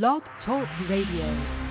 Blog Talk Radio.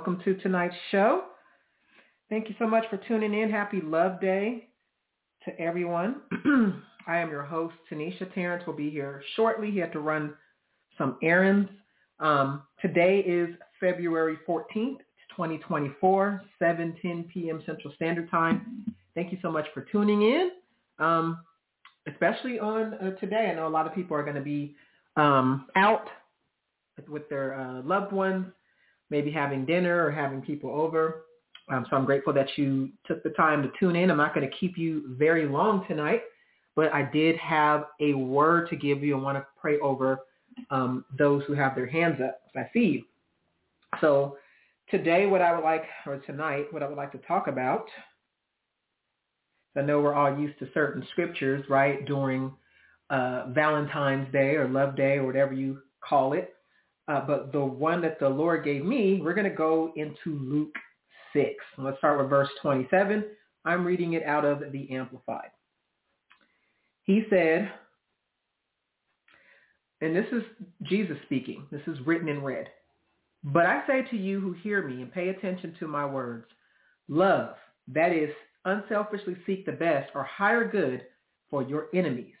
welcome to tonight's show. Thank you so much for tuning in. Happy Love Day to everyone. I am your host, Tanisha Terence. will be here shortly. He had to run some errands. Um, today is February 14th, 2024, 7:10 p.m. Central Standard Time. Thank you so much for tuning in, um, especially on uh, today. I know a lot of people are going to be um, out with their uh, loved ones maybe having dinner or having people over. Um, so I'm grateful that you took the time to tune in. I'm not going to keep you very long tonight, but I did have a word to give you and want to pray over um, those who have their hands up. I see you. So today what I would like, or tonight, what I would like to talk about, I know we're all used to certain scriptures, right, during uh, Valentine's Day or Love Day or whatever you call it. Uh, but the one that the Lord gave me, we're going to go into Luke 6. Let's start with verse 27. I'm reading it out of the Amplified. He said, and this is Jesus speaking. This is written in red. But I say to you who hear me and pay attention to my words, love, that is, unselfishly seek the best or higher good for your enemies.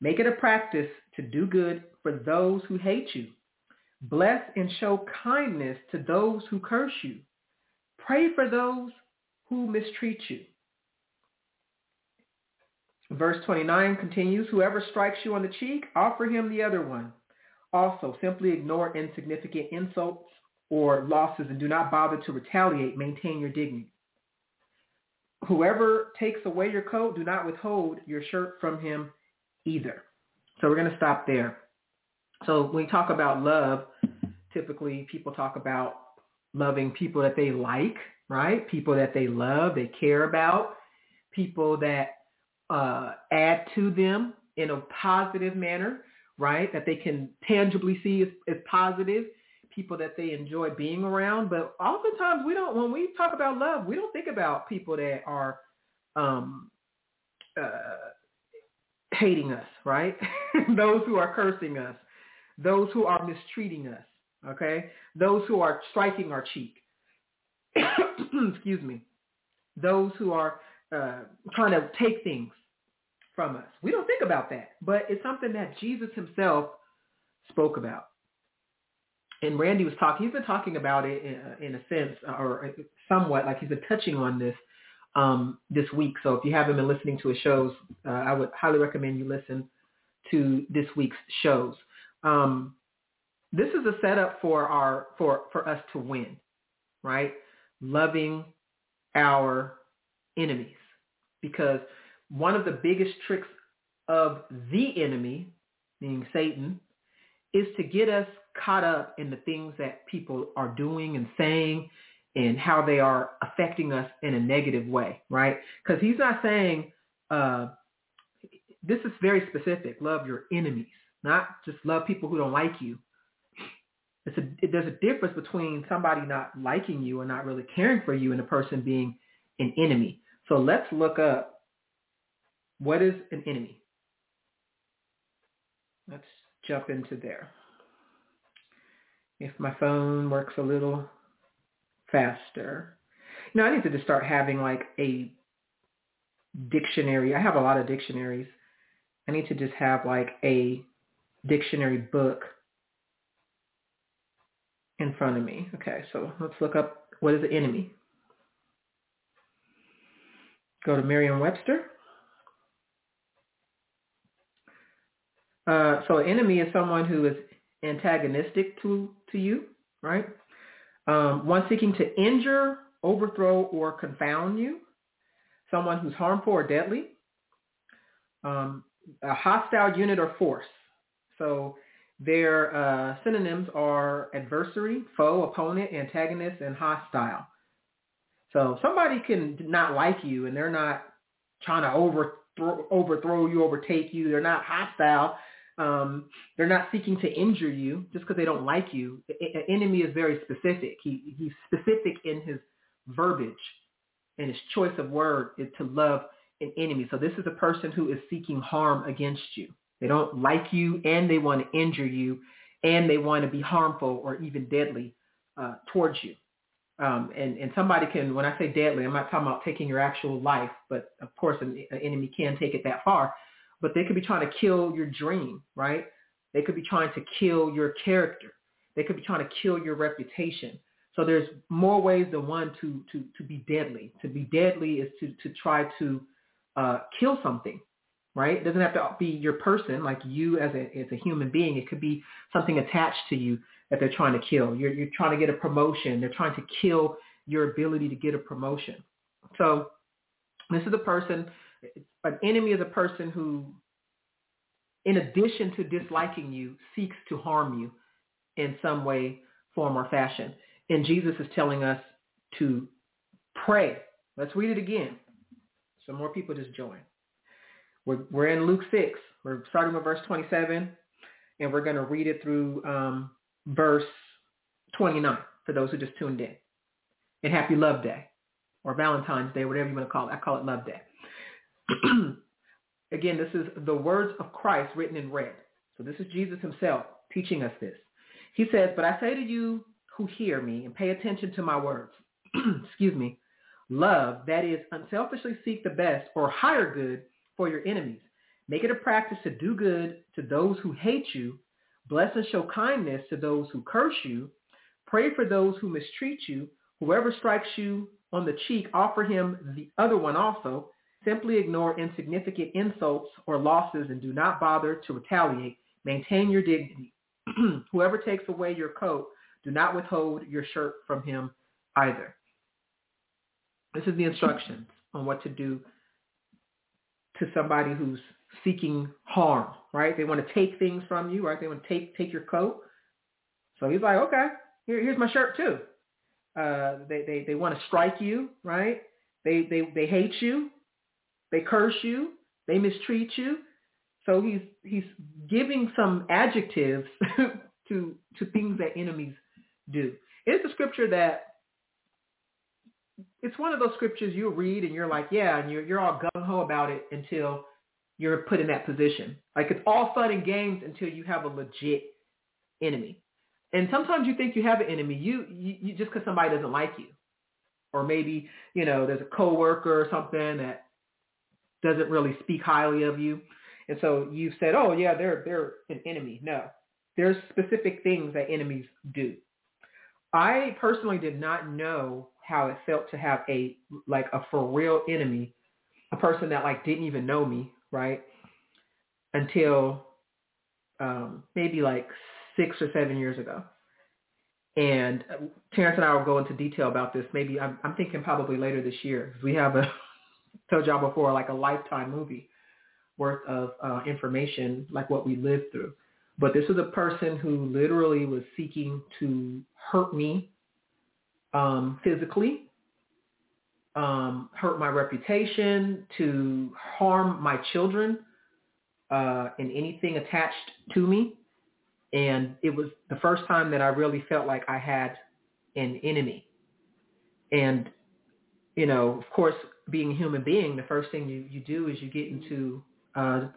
Make it a practice to do good for those who hate you. Bless and show kindness to those who curse you. Pray for those who mistreat you. Verse 29 continues, whoever strikes you on the cheek, offer him the other one. Also, simply ignore insignificant insults or losses and do not bother to retaliate. Maintain your dignity. Whoever takes away your coat, do not withhold your shirt from him either. So we're going to stop there. So when we talk about love, typically people talk about loving people that they like, right? People that they love, they care about, people that uh, add to them in a positive manner, right? That they can tangibly see as, as positive, people that they enjoy being around. But oftentimes we don't, when we talk about love, we don't think about people that are um, uh, hating us, right? those who are cursing us, those who are mistreating us, okay? Those who are striking our cheek. Excuse me. Those who are uh, trying to take things from us. We don't think about that, but it's something that Jesus himself spoke about. And Randy was talking, he's been talking about it in, in a sense, or somewhat, like he's been touching on this um, this week. So if you haven't been listening to his shows, uh, I would highly recommend you listen to this week's shows. Um, this is a setup for our for for us to win, right? Loving our enemies, because one of the biggest tricks of the enemy, meaning Satan, is to get us caught up in the things that people are doing and saying and how they are affecting us in a negative way, right? Because he's not saying, uh, this is very specific, love your enemies, not just love people who don't like you. It's a, it, there's a difference between somebody not liking you and not really caring for you and a person being an enemy. So let's look up what is an enemy? Let's jump into there. If my phone works a little faster. You know, I need to just start having like a dictionary. I have a lot of dictionaries. I need to just have like a dictionary book in front of me. Okay, so let's look up what is an enemy. Go to Merriam-Webster. Uh, so an enemy is someone who is antagonistic to, to you, right? Um, one seeking to injure, overthrow, or confound you. Someone who's harmful or deadly. Um, a hostile unit or force. So their uh, synonyms are adversary, foe, opponent, antagonist, and hostile. So somebody can not like you and they're not trying to overthrow, overthrow you, overtake you. They're not hostile. Um, they're not seeking to injure you just because they don't like you. An enemy is very specific. He, he's specific in his verbiage and his choice of word is to love an enemy. So this is a person who is seeking harm against you. They don't like you and they want to injure you and they want to be harmful or even deadly uh, towards you. Um, and, and somebody can, when I say deadly, I'm not talking about taking your actual life, but of course an, an enemy can take it that far but they could be trying to kill your dream, right? They could be trying to kill your character. They could be trying to kill your reputation. So there's more ways than one to to to be deadly. To be deadly is to to try to uh, kill something, right? It doesn't have to be your person, like you as a as a human being. It could be something attached to you that they're trying to kill. You're you're trying to get a promotion. They're trying to kill your ability to get a promotion. So this is a person, an enemy is a person who, in addition to disliking you, seeks to harm you in some way, form, or fashion. And Jesus is telling us to pray. Let's read it again. Some more people just join. We're, we're in Luke 6. We're starting with verse 27, and we're going to read it through um, verse 29 for those who just tuned in. And happy Love Day or Valentine's Day, whatever you want to call it. I call it Love Day. Again, this is the words of Christ written in red. So this is Jesus himself teaching us this. He says, but I say to you who hear me and pay attention to my words, excuse me, love, that is, unselfishly seek the best or higher good for your enemies. Make it a practice to do good to those who hate you. Bless and show kindness to those who curse you. Pray for those who mistreat you. Whoever strikes you on the cheek, offer him the other one also. Simply ignore insignificant insults or losses and do not bother to retaliate. Maintain your dignity. Whoever takes away your coat, do not withhold your shirt from him either. This is the instructions on what to do to somebody who's seeking harm, right? They want to take things from you, right? They want to take take your coat. So he's like, okay, here, here's my shirt too. Uh, they they they want to strike you, right? They they they hate you, they curse you, they mistreat you. So he's he's giving some adjectives to to things that enemies do. It's a scripture that it's one of those scriptures you read and you're like, yeah, and you're you're all gung ho about it until you're put in that position. Like it's all fun and games until you have a legit enemy. And sometimes you think you have an enemy, you, you, you just because somebody doesn't like you, or maybe you know there's a coworker or something that doesn't really speak highly of you, and so you've said, oh yeah, they're they're an enemy. No, there's specific things that enemies do. I personally did not know how it felt to have a like a for real enemy, a person that like didn't even know me, right? Until um, maybe like six or seven years ago. And uh, Terence and I will go into detail about this. Maybe I'm, I'm thinking probably later this year. We have a told y'all before like a lifetime movie worth of uh, information like what we lived through. But this was a person who literally was seeking to hurt me um, physically, um, hurt my reputation, to harm my children, uh, and anything attached to me. And it was the first time that I really felt like I had an enemy. And, you know, of course, being a human being, the first thing you, you do is you get into uh,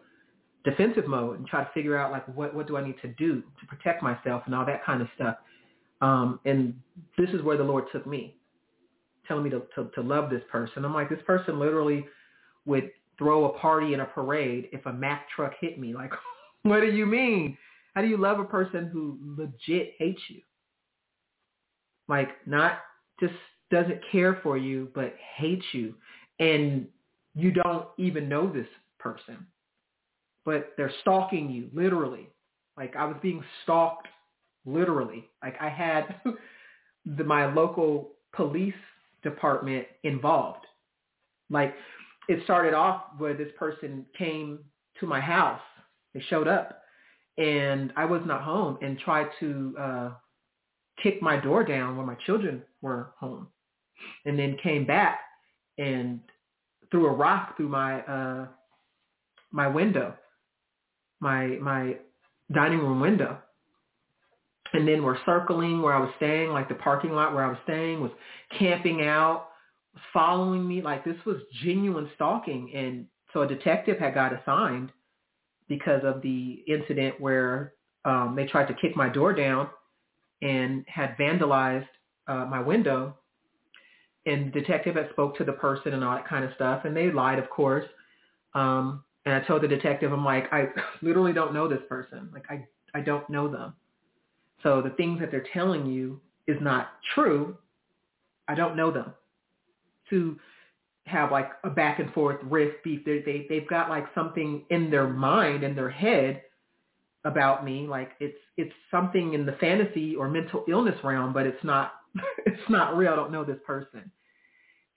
defensive mode and try to figure out like what, what do I need to do to protect myself and all that kind of stuff. Um, and this is where the Lord took me, telling me to, to, to love this person. I'm like, this person literally would throw a party in a parade if a Mack truck hit me. Like, what do you mean? How do you love a person who legit hates you? Like, not just doesn't care for you, but hates you. And you don't even know this person, but they're stalking you, literally. Like, I was being stalked literally. Like I had the, my local police department involved. Like it started off where this person came to my house. They showed up and I was not home and tried to uh, kick my door down when my children were home and then came back and threw a rock through my uh, my window, my my dining room window and then we're circling where I was staying, like the parking lot where I was staying, was camping out, was following me. Like this was genuine stalking. And so a detective had got assigned because of the incident where um, they tried to kick my door down and had vandalized uh, my window. And the detective had spoke to the person and all that kind of stuff. And they lied, of course. Um, and I told the detective, I'm like, I literally don't know this person. Like I, I don't know them. So the things that they're telling you is not true. I don't know them. To have like a back and forth riff beef, they, they, they've got like something in their mind, in their head about me. Like it's, it's something in the fantasy or mental illness realm, but it's not it's not real. I don't know this person.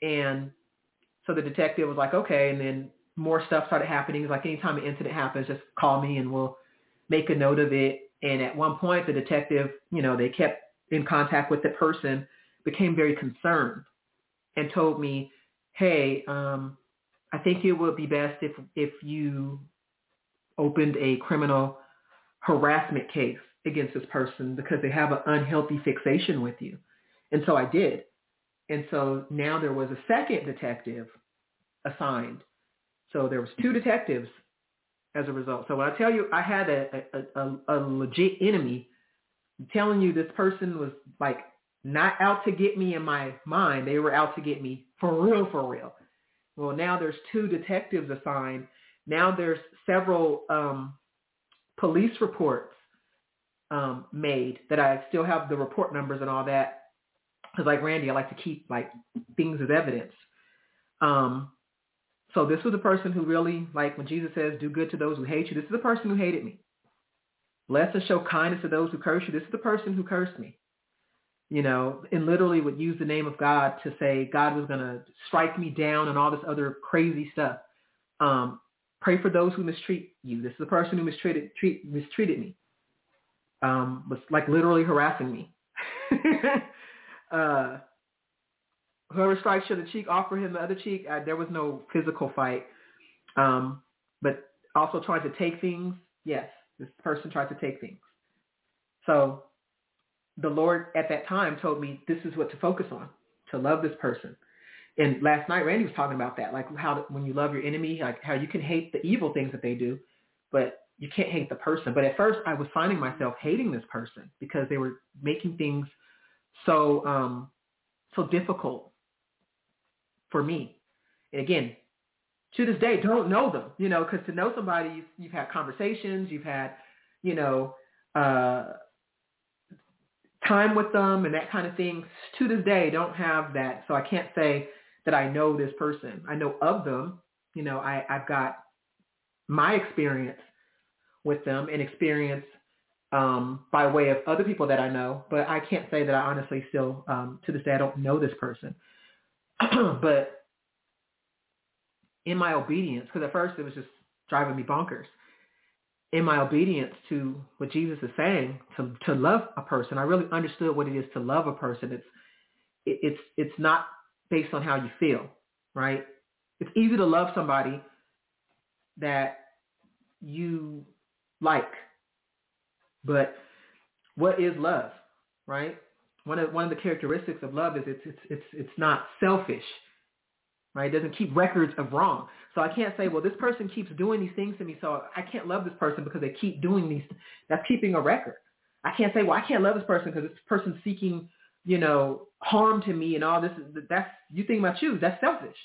And so the detective was like, okay. And then more stuff started happening. It's like anytime an incident happens, just call me and we'll make a note of it. And at one point, the detective, you know, they kept in contact with the person, became very concerned and told me, hey, um, I think it would be best if if you opened a criminal harassment case against this person because they have an unhealthy fixation with you. And so I did. And so now there was a second detective assigned. So there was two detectives as a result. So when I tell you I had a, a, a, a legit enemy, telling you this person was like not out to get me in my mind. They were out to get me for real, for real. Well, now there's two detectives assigned. Now there's several um, police reports um, made that I still have the report numbers and all that. Because like Randy, I like to keep like things as evidence. Um, so this was a person who really, like when Jesus says, do good to those who hate you, this is the person who hated me. Bless and show kindness to those who curse you. This is the person who cursed me you know, and literally would use the name of God to say God was going to strike me down and all this other crazy stuff. Um, pray for those who mistreat you. This is the person who mistreated treat, mistreated me. Um, was like literally harassing me. uh, whoever strikes you the cheek, offer him the other cheek. Uh, there was no physical fight, um, but also trying to take things. Yes, this person tried to take things. So the Lord at that time told me this is what to focus on, to love this person. And last night, Randy was talking about that, like how when you love your enemy, like how you can hate the evil things that they do, but you can't hate the person. But at first, I was finding myself hating this person because they were making things so um, so difficult for me. And again, to this day, don't know them, you know, because to know somebody, you've, you've had conversations, you've had, you know, uh, time with them and that kind of thing to this day don't have that. So I can't say that I know this person. I know of them. You know, I, I've got my experience with them and experience um, by way of other people that I know, but I can't say that I honestly still, um, to this day, I don't know this person. but in my obedience, because at first it was just driving me bonkers in my obedience to what Jesus is saying, to to love a person, I really understood what it is to love a person. It's it, it's it's not based on how you feel, right? It's easy to love somebody that you like, but what is love, right? One of one of the characteristics of love is it's it's it's it's not selfish right? It doesn't keep records of wrong. So I can't say, well, this person keeps doing these things to me, so I can't love this person because they keep doing these. That's keeping a record. I can't say, well, I can't love this person because this person's seeking, you know, harm to me and all this. That's you think about you. That's selfish.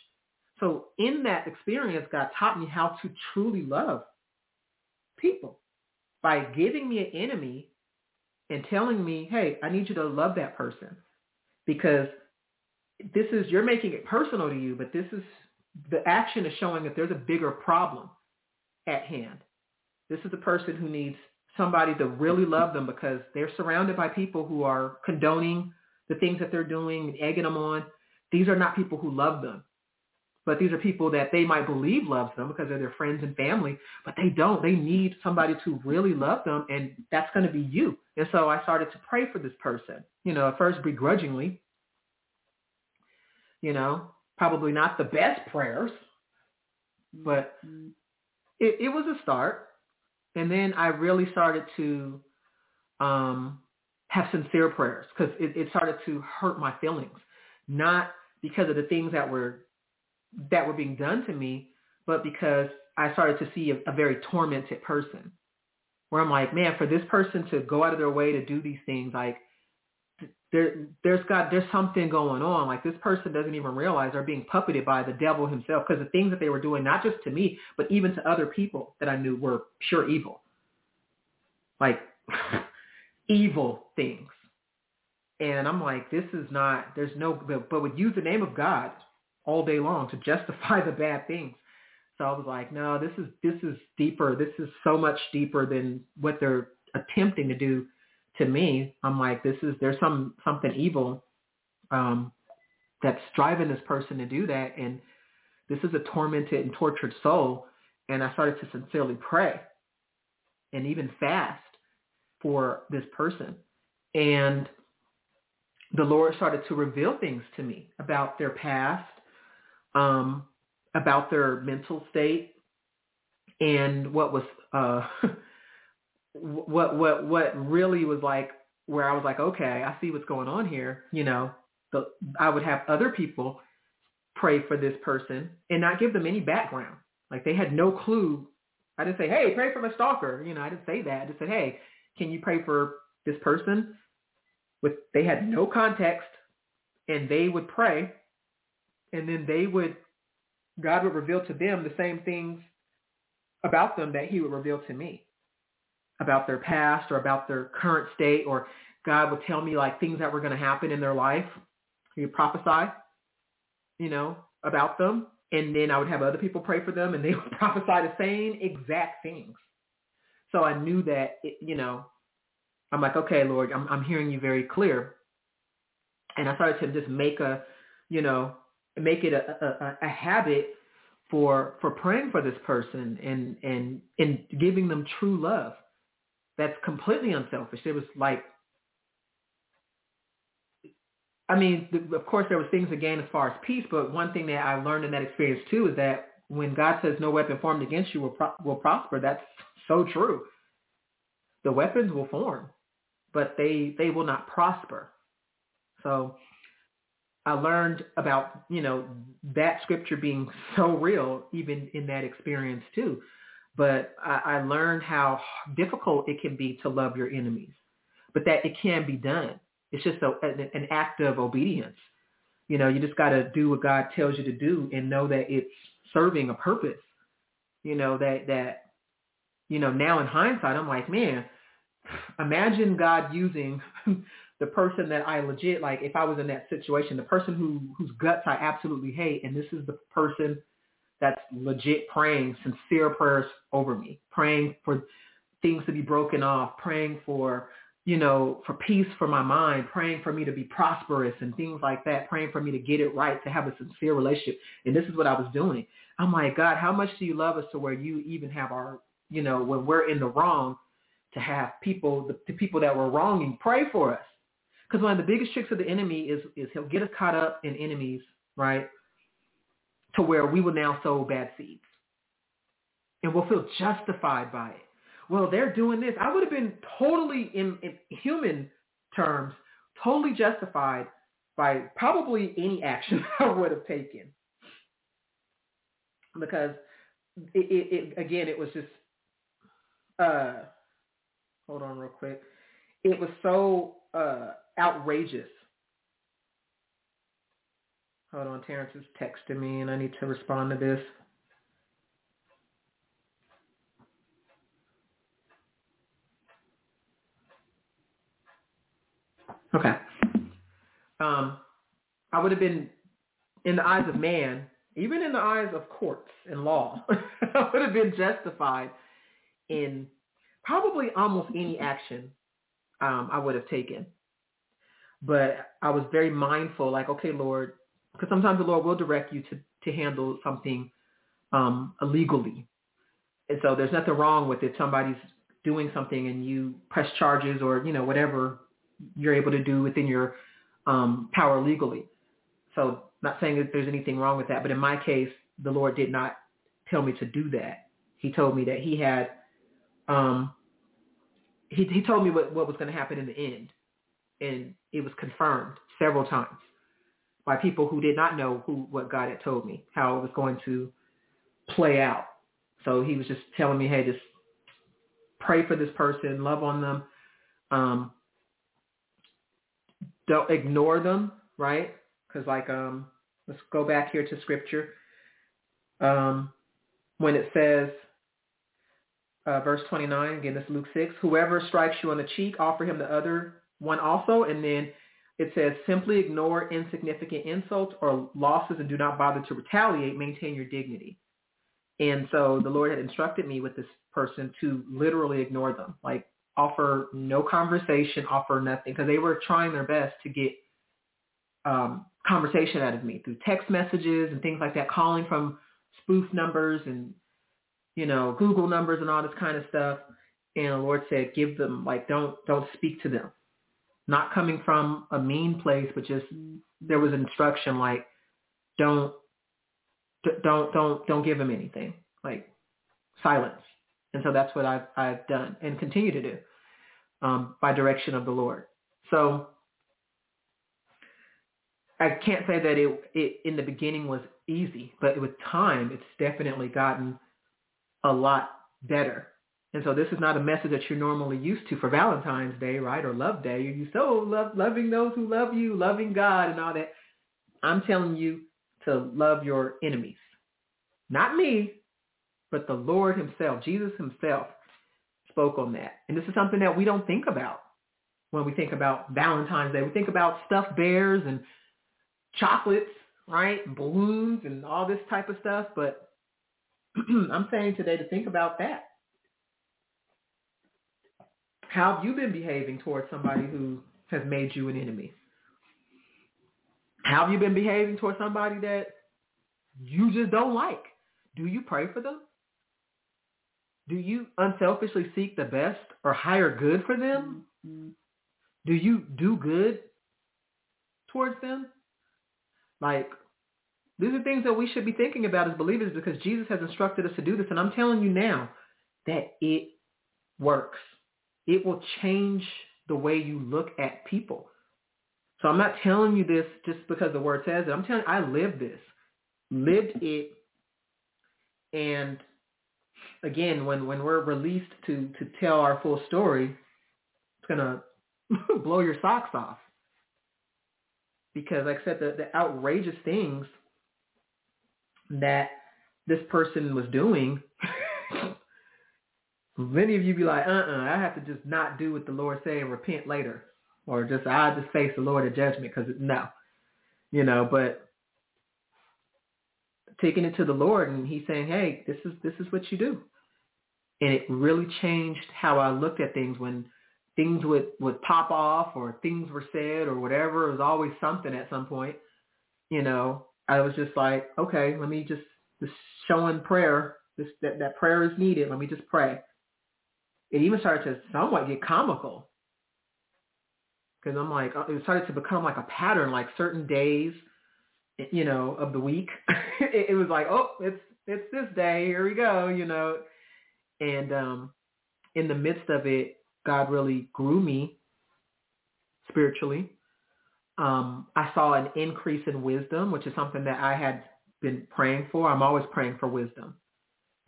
So in that experience, God taught me how to truly love people by giving me an enemy and telling me, hey, I need you to love that person because this is you're making it personal to you, but this is the action is showing that there's a bigger problem at hand. This is the person who needs somebody to really love them because they're surrounded by people who are condoning the things that they're doing egging them on. These are not people who love them. But these are people that they might believe loves them because they're their friends and family, but they don't. They need somebody to really love them, and that's going to be you. And so I started to pray for this person, you know, at first begrudgingly, you know, probably not the best prayers, but mm-hmm. it, it was a start. And then I really started to um, have sincere prayers because it, it started to hurt my feelings, not because of the things that were that were being done to me, but because I started to see a, a very tormented person where I'm like, man, for this person to go out of their way to do these things, like there there's got there's something going on. Like this person doesn't even realize they're being puppeted by the devil himself because the things that they were doing, not just to me, but even to other people that I knew were pure evil. Like evil things. And I'm like, this is not, there's no, but, but would use the name of God all day long to justify the bad things. So I was like, no, this is, this is deeper. This is so much deeper than what they're attempting to do to me, I'm like, this is there's some something evil um, that's driving this person to do that. And this is a tormented and tortured soul. And I started to sincerely pray and even fast for this person. And the Lord started to reveal things to me about their past, um, about their mental state, and what was uh, what what what really was like where I was like, okay, I see what's going on here. You know, the, I would have other people pray for this person and not give them any background. Like they had no clue. I didn't say, hey, pray for my stalker. You know, I didn't say that. I just said, hey, can you pray for this person? With they had no context, and they would pray, and then they would, God would reveal to them the same things about them that He would reveal to me about their past or about their current state, or God would tell me like things that were going to happen in their life. He prophesy, you know, about them, and then I would have other people pray for them, and they would prophesy the same exact things. So I knew that, it, you know, I'm like, okay, Lord, I'm, I'm hearing you very clear. And I started to just make a, you know, make it a, a, a habit for for praying for this person and and and giving them true love that's completely unselfish. It was like i mean of course there was things again as far as peace but one thing that i learned in that experience too is that when god says no weapon formed against you will pro- will prosper that's so true. The weapons will form but they they will not prosper. So I learned about, you know, that scripture being so real even in that experience too. But I, I learned how difficult it can be to love your enemies, but that it can be done. It's just a, an, act of obedience. You know, you just got to do what God tells you to do and know that it's serving a purpose. You know, that, that, you know, now in hindsight, I'm like, man, imagine God using the person that I legit like if I was in that situation, the person who whose guts I absolutely hate, and this is the person that's legit praying sincere prayers over me, praying for things to be broken off, praying for you know, for peace for my mind, praying for me to be prosperous and things like that, praying for me to get it right, to have a sincere relationship. And this is what I was doing. I'm like, God, how much do you love us to where you even have our, you know, when we're in the wrong, to have people, the, the people that were wronging, pray for us. Because one of the biggest tricks of the enemy is, is he'll get us caught up in enemies, right? To where we will now sow bad seeds. And we'll feel justified by it. Well, they're doing this. I would have been totally, in, in human terms, totally justified by probably any action I would have taken. Because it, it, it again, it was just, uh, hold on real quick. It was so uh, outrageous. Hold on, Terence is texting me and I need to respond to this. Okay. Um, I would have been, in the eyes of man, even in the eyes of courts and law, I would have been justified in probably almost any action um, I would have taken. But I was very mindful, like, okay, Lord, because sometimes the Lord will direct you to, to handle something um, illegally. And so there's nothing wrong with it. Somebody's doing something and you press charges or, you know, whatever you're able to do within your um, power legally. So not saying that there's anything wrong with that, but in my case, the Lord did not tell me to do that. He told me that he had, um, he, he told me what, what was going to happen in the end and it was confirmed several times by people who did not know who what God had told me, how it was going to play out. So he was just telling me, hey, just pray for this person, love on them. Um, don't ignore them, right? Because like, um, let's go back here to scripture. Um, when it says, uh, verse 29, again, this is Luke 6, whoever strikes you on the cheek, offer him the other one also. And then it says, simply ignore insignificant insults or losses and do not bother to retaliate. Maintain your dignity. And so the Lord had instructed me with this person to literally ignore them, like offer no conversation, offer nothing, because they were trying their best to get um, conversation out of me through text messages and things like that, calling from spoof numbers and, you know, Google numbers and all this kind of stuff. And the Lord said, give them, like, don't, don't speak to them. Not coming from a mean place, but just, there was instruction like, don't, don't, don't, don't give them anything. Like, silence. And so that's what I've, I've done and continue to do um, by direction of the Lord. So I can't say that it, it in the beginning was easy, but with time, it's definitely gotten a lot better. And so this is not a message that you're normally used to for Valentine's Day, right? Or Love Day. You're so love, loving those who love you, loving God and all that. I'm telling you to love your enemies. Not me, but the Lord himself, Jesus himself spoke on that. And this is something that we don't think about when we think about Valentine's Day. We think about stuffed bears and chocolates, right? Balloons and all this type of stuff. But I'm saying today to think about that. How have you been behaving towards somebody who has made you an enemy? How have you been behaving towards somebody that you just don't like? Do you pray for them? Do you unselfishly seek the best or higher good for them? Do you do good towards them? Like, these are things that we should be thinking about as believers because Jesus has instructed us to do this. And I'm telling you now that it works. It will change the way you look at people. So I'm not telling you this just because the word says it. I'm telling you, I lived this, lived it, and again, when, when we're released to, to tell our full story, it's going to blow your socks off. Because like I said, the, the outrageous things that this person was doing, many of you be like, uh-uh, I have to just not do what the Lord say and repent later. Or just, I just face the Lord at judgment because no. You know, but taking it to the Lord and he's saying, hey, this is, this is what you do and it really changed how I looked at things when things would, would pop off or things were said or whatever. It was always something at some point. You know, I was just like, okay, let me just, just showing prayer, this, that, that prayer is needed. Let me just pray. It even started to somewhat get comical because I'm like, it started to become like a pattern, like certain days, you know, of the week. it, it was like, oh, it's, it's this day. Here we go. You know, and um, in the midst of it, God really grew me spiritually. Um, I saw an increase in wisdom, which is something that I had been praying for. I'm always praying for wisdom.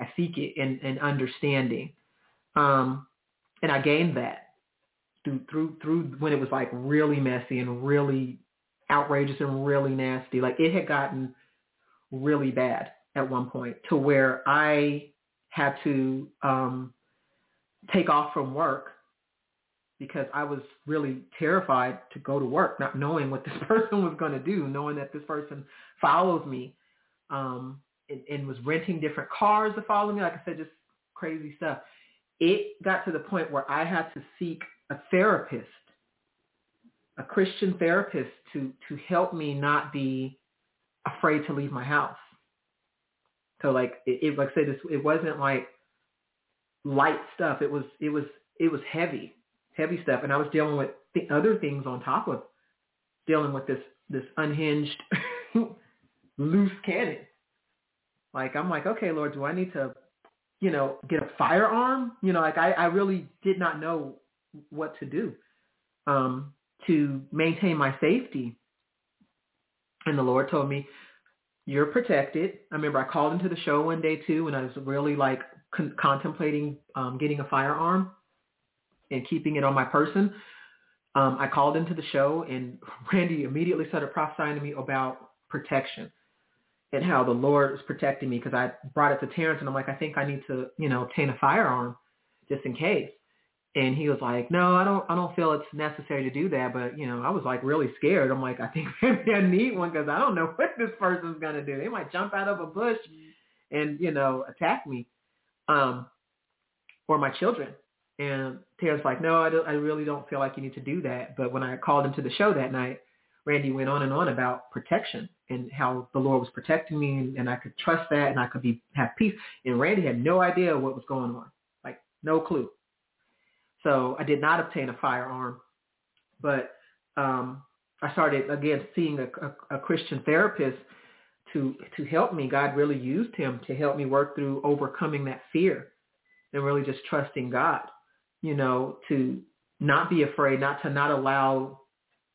I seek it in, in understanding. Um, and I gained that through, through, through when it was like really messy and really outrageous and really nasty. Like it had gotten really bad at one point to where I had to um, take off from work because I was really terrified to go to work, not knowing what this person was going to do, knowing that this person follows me um, and, and was renting different cars to follow me. Like I said, just crazy stuff. It got to the point where I had to seek a therapist, a Christian therapist to, to help me not be afraid to leave my house. So like it, it like I said, it wasn't like light stuff. It was it was it was heavy, heavy stuff, and I was dealing with th- other things on top of dealing with this this unhinged, loose cannon. Like I'm like, okay, Lord, do I need to, you know, get a firearm? You know, like I, I really did not know what to do um, to maintain my safety. And the Lord told me, you're protected. I remember I called into the show one day too when I was really like con- contemplating um, getting a firearm and keeping it on my person. Um, I called into the show and Randy immediately started prophesying to me about protection and how the Lord is protecting me because I brought it to Terence and I'm like, I think I need to, you know, obtain a firearm just in case. And he was like, no, I don't, I don't feel it's necessary to do that. But, you know, I was like really scared. I'm like, I think maybe I need one because I don't know what this person's going to do. They might jump out of a bush and, you know, attack me um, or my children. And Tara's like, no, I, don't, I really don't feel like you need to do that. But when I called him to the show that night, Randy went on and on about protection and how the Lord was protecting me and, and I could trust that and I could be have peace. And Randy had no idea what was going on, like no clue. So I did not obtain a firearm, but um, I started again seeing a, a, a Christian therapist to to help me. God really used him to help me work through overcoming that fear and really just trusting God. You know, to not be afraid, not to not allow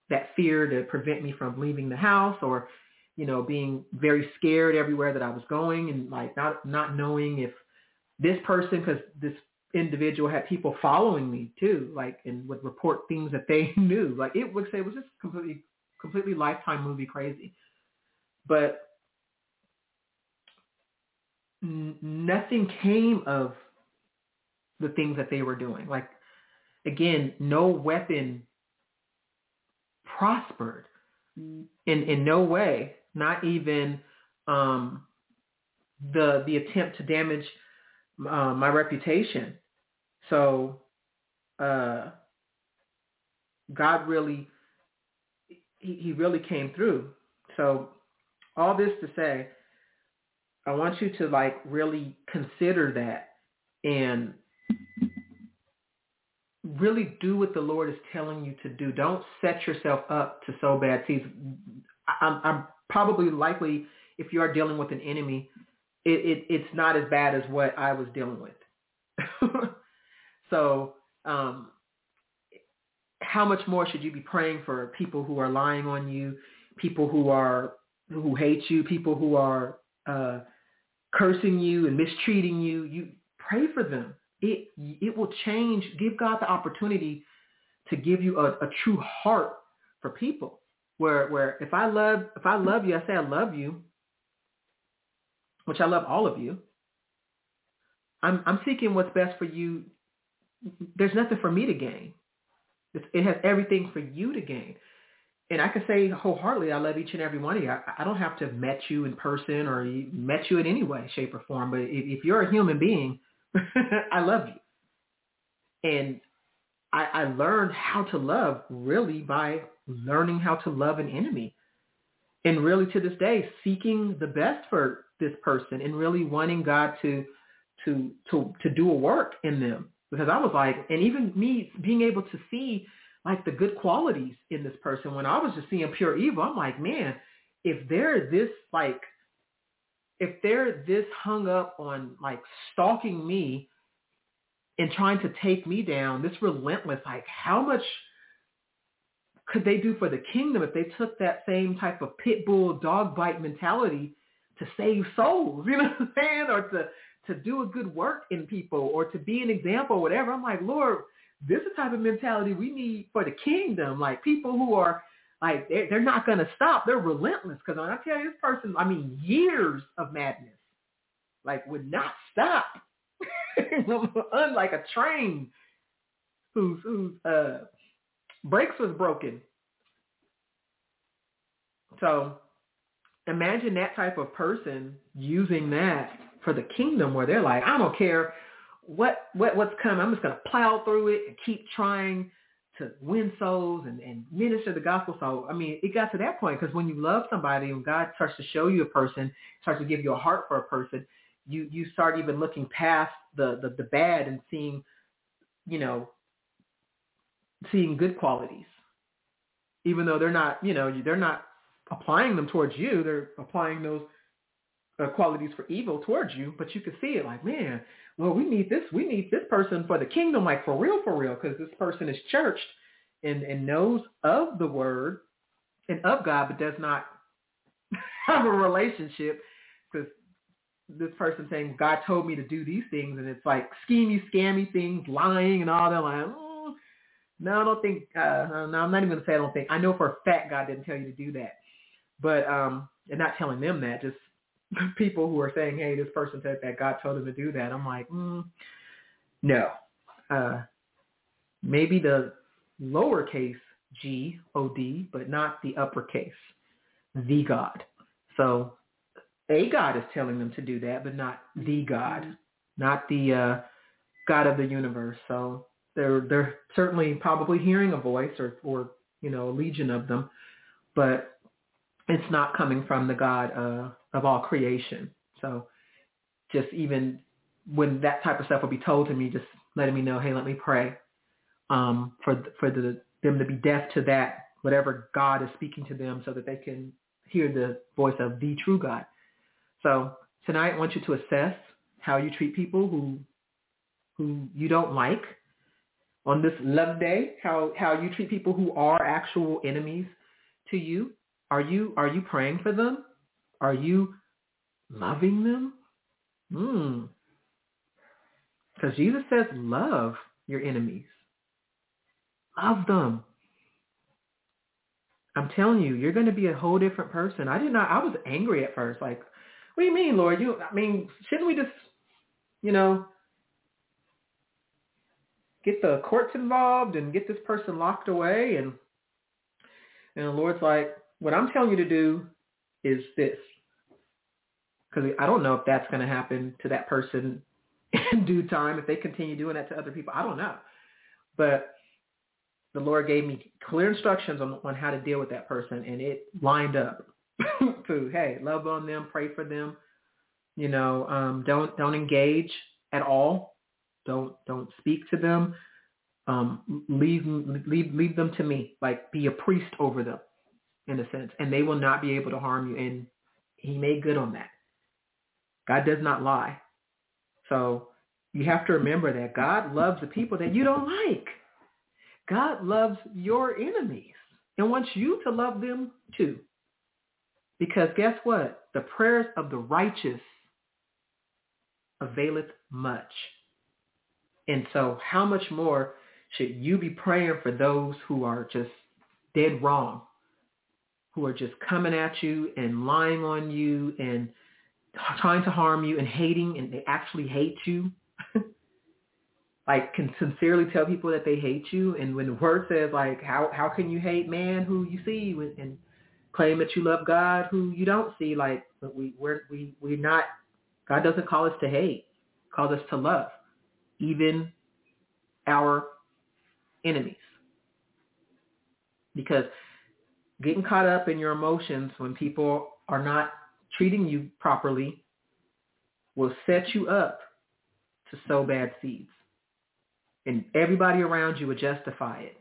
that fear to prevent me from leaving the house or, you know, being very scared everywhere that I was going and like not not knowing if this person, because this individual had people following me too, like and would report things that they knew. Like it would say it was just completely completely lifetime movie crazy. But n- nothing came of the things that they were doing. Like again, no weapon prospered mm. in in no way, not even um, the the attempt to damage uh, my reputation. So uh, God really he, he really came through. So all this to say, I want you to like really consider that and really do what the Lord is telling you to do. Don't set yourself up to sow bad seeds. I'm, I'm probably likely, if you are dealing with an enemy, it, it, it's not as bad as what I was dealing with. so um, how much more should you be praying for people who are lying on you, people who are who hate you, people who are uh, cursing you and mistreating you? You pray for them it it will change. Give God the opportunity to give you a, a true heart for people. Where where if I love if I love you, I say I love you, which I love all of you. I'm I'm seeking what's best for you. There's nothing for me to gain. It, it has everything for you to gain. And I can say wholeheartedly, I love each and every one of you. I, I don't have to have met you in person or met you in any way, shape, or form. But if, if you're a human being, I love you. And I, I learned how to love really by learning how to love an enemy. And really to this day, seeking the best for this person and really wanting God to to to to do a work in them. Because I was like, and even me being able to see like the good qualities in this person when I was just seeing pure evil, I'm like, man, if they're this like if they're this hung up on like stalking me and trying to take me down, this relentless, like how much could they do for the kingdom if they took that same type of pit bull dog bite mentality to save souls, you know what I'm saying? Or to to do a good work in people or to be an example or whatever. I'm like, Lord, this is the type of mentality we need for the kingdom. Like people who are like they're, they're not going to stop. They're relentless. Because when I tell you this person, I mean years of madness, like would not stop. Unlike a train whose whose uh, brakes was broken. So imagine that type of person using that for the kingdom where they're like, I don't care what what what's coming. I'm just gonna plow through it and keep trying to win souls and, and minister the gospel. So, I mean, it got to that point because when you love somebody and God starts to show you a person, starts to give you a heart for a person, you, you start even looking past the, the, the bad and seeing, you know, seeing good qualities. Even though they're not, you know, they're not applying them towards you, they're applying those uh, qualities for evil towards you, but you can see it like, man, well, we need this, we need this person for the kingdom, like for real, for real, because this person is churched and, and knows of the word and of God, but does not have a relationship this person saying, God told me to do these things, and it's like schemy, scammy things, lying and all that. Like, oh, no, I don't think, uh, no, I'm not even to say I don't think. I know for a fact God didn't tell you to do that. But, um, and not telling them that, just people who are saying, hey, this person said that God told him to do that. I'm like, mm, no. Uh, maybe the lowercase G, O-D, but not the uppercase, the God. So a God is telling them to do that, but not the God, not the uh, God of the universe. So they're they're certainly probably hearing a voice or or you know a legion of them, but it's not coming from the God uh, of all creation. So just even when that type of stuff will be told to me, just letting me know, hey, let me pray um, for for the, them to be deaf to that, whatever God is speaking to them, so that they can hear the voice of the true God. So tonight, I want you to assess how you treat people who who you don't like on this love day, how how you treat people who are actual enemies to you. Are you are you praying for them? Are you loving them? Hmm. Because Jesus says, love your enemies. Love them. I'm telling you, you're going to be a whole different person. I did not, I was angry at first. Like, what do you mean, Lord? You, I mean, shouldn't we just, you know, get the courts involved and get this person locked away? And, and the Lord's like, what I'm telling you to do is this. Because I don't know if that's going to happen to that person in due time if they continue doing that to other people. I don't know. But the Lord gave me clear instructions on, on how to deal with that person and it lined up to, hey, love on them, pray for them. You know, um, don't don't engage at all. Don't don't speak to them. Um, leave leave leave them to me. Like be a priest over them, in a sense, and they will not be able to harm you. And He made good on that. God does not lie. So you have to remember that God loves the people that you don't like. God loves your enemies and wants you to love them too. Because guess what? The prayers of the righteous availeth much. And so how much more should you be praying for those who are just dead wrong, who are just coming at you and lying on you and trying to harm you and hating and they actually hate you like can sincerely tell people that they hate you and when the word says like how how can you hate man who you see and claim that you love God who you don't see like but we we're we we're not God doesn't call us to hate calls us to love even our enemies because getting caught up in your emotions when people are not treating you properly will set you up to sow bad seeds. And everybody around you will justify it.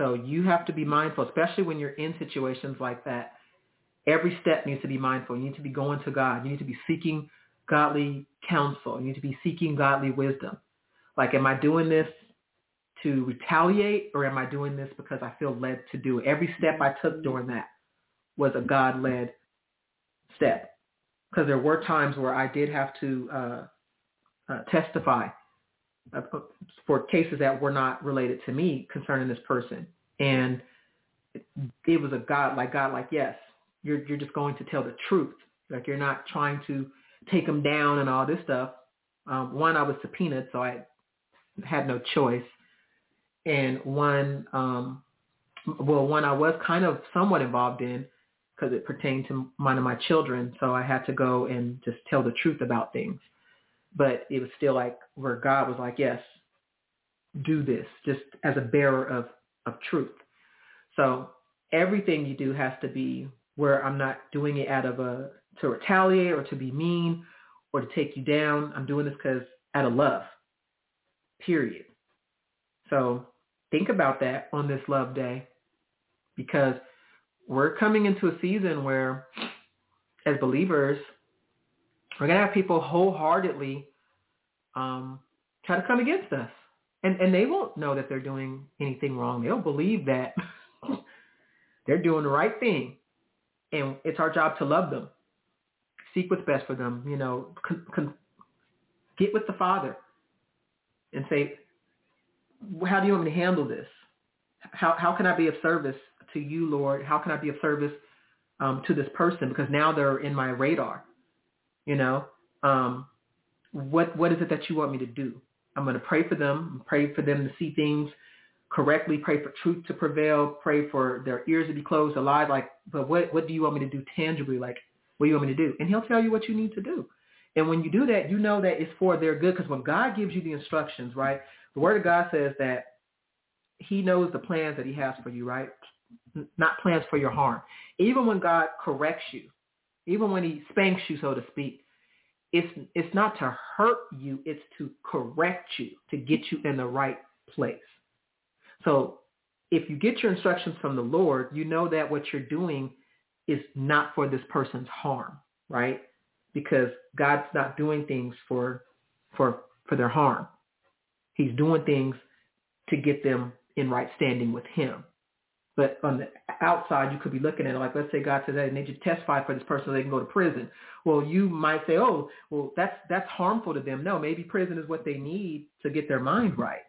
So you have to be mindful, especially when you're in situations like that. Every step needs to be mindful. You need to be going to God. You need to be seeking godly counsel. You need to be seeking godly wisdom. Like, am I doing this to retaliate or am I doing this because I feel led to do it? Every step I took during that was a God-led step because there were times where I did have to uh, uh, testify for cases that were not related to me concerning this person, and it, it was a God like God like yes, you're you're just going to tell the truth, like you're not trying to take them down and all this stuff. Um, one, I was subpoenaed, so I had no choice, and one, um, well, one I was kind of somewhat involved in because it pertained to one of my children. So I had to go and just tell the truth about things. But it was still like where God was like, yes, do this just as a bearer of, of truth. So everything you do has to be where I'm not doing it out of a, to retaliate or to be mean or to take you down. I'm doing this because out of love, period. So think about that on this love day because we're coming into a season where, as believers, we're going to have people wholeheartedly um, try to come against us. And, and they won't know that they're doing anything wrong. They'll believe that they're doing the right thing. And it's our job to love them. Seek what's best for them. You know, con, con, get with the Father and say, how do you want me to handle this? How, how can I be of service to you, Lord? How can I be of service um, to this person? Because now they're in my radar. You know, um, what what is it that you want me to do? I'm going to pray for them, pray for them to see things correctly, pray for truth to prevail, pray for their ears to be closed, alive. Like, but what what do you want me to do tangibly? Like, what do you want me to do? And he'll tell you what you need to do. And when you do that, you know that it's for their good. Because when God gives you the instructions, right? The Word of God says that He knows the plans that He has for you, right? not plans for your harm. Even when God corrects you, even when he spanks you, so to speak, it's, it's not to hurt you. It's to correct you, to get you in the right place. So if you get your instructions from the Lord, you know that what you're doing is not for this person's harm, right? Because God's not doing things for for for their harm. He's doing things to get them in right standing with him. But on the outside, you could be looking at it like, let's say God says, they need you to testify for this person so they can go to prison. Well, you might say, oh, well, that's that's harmful to them. No, maybe prison is what they need to get their mind right,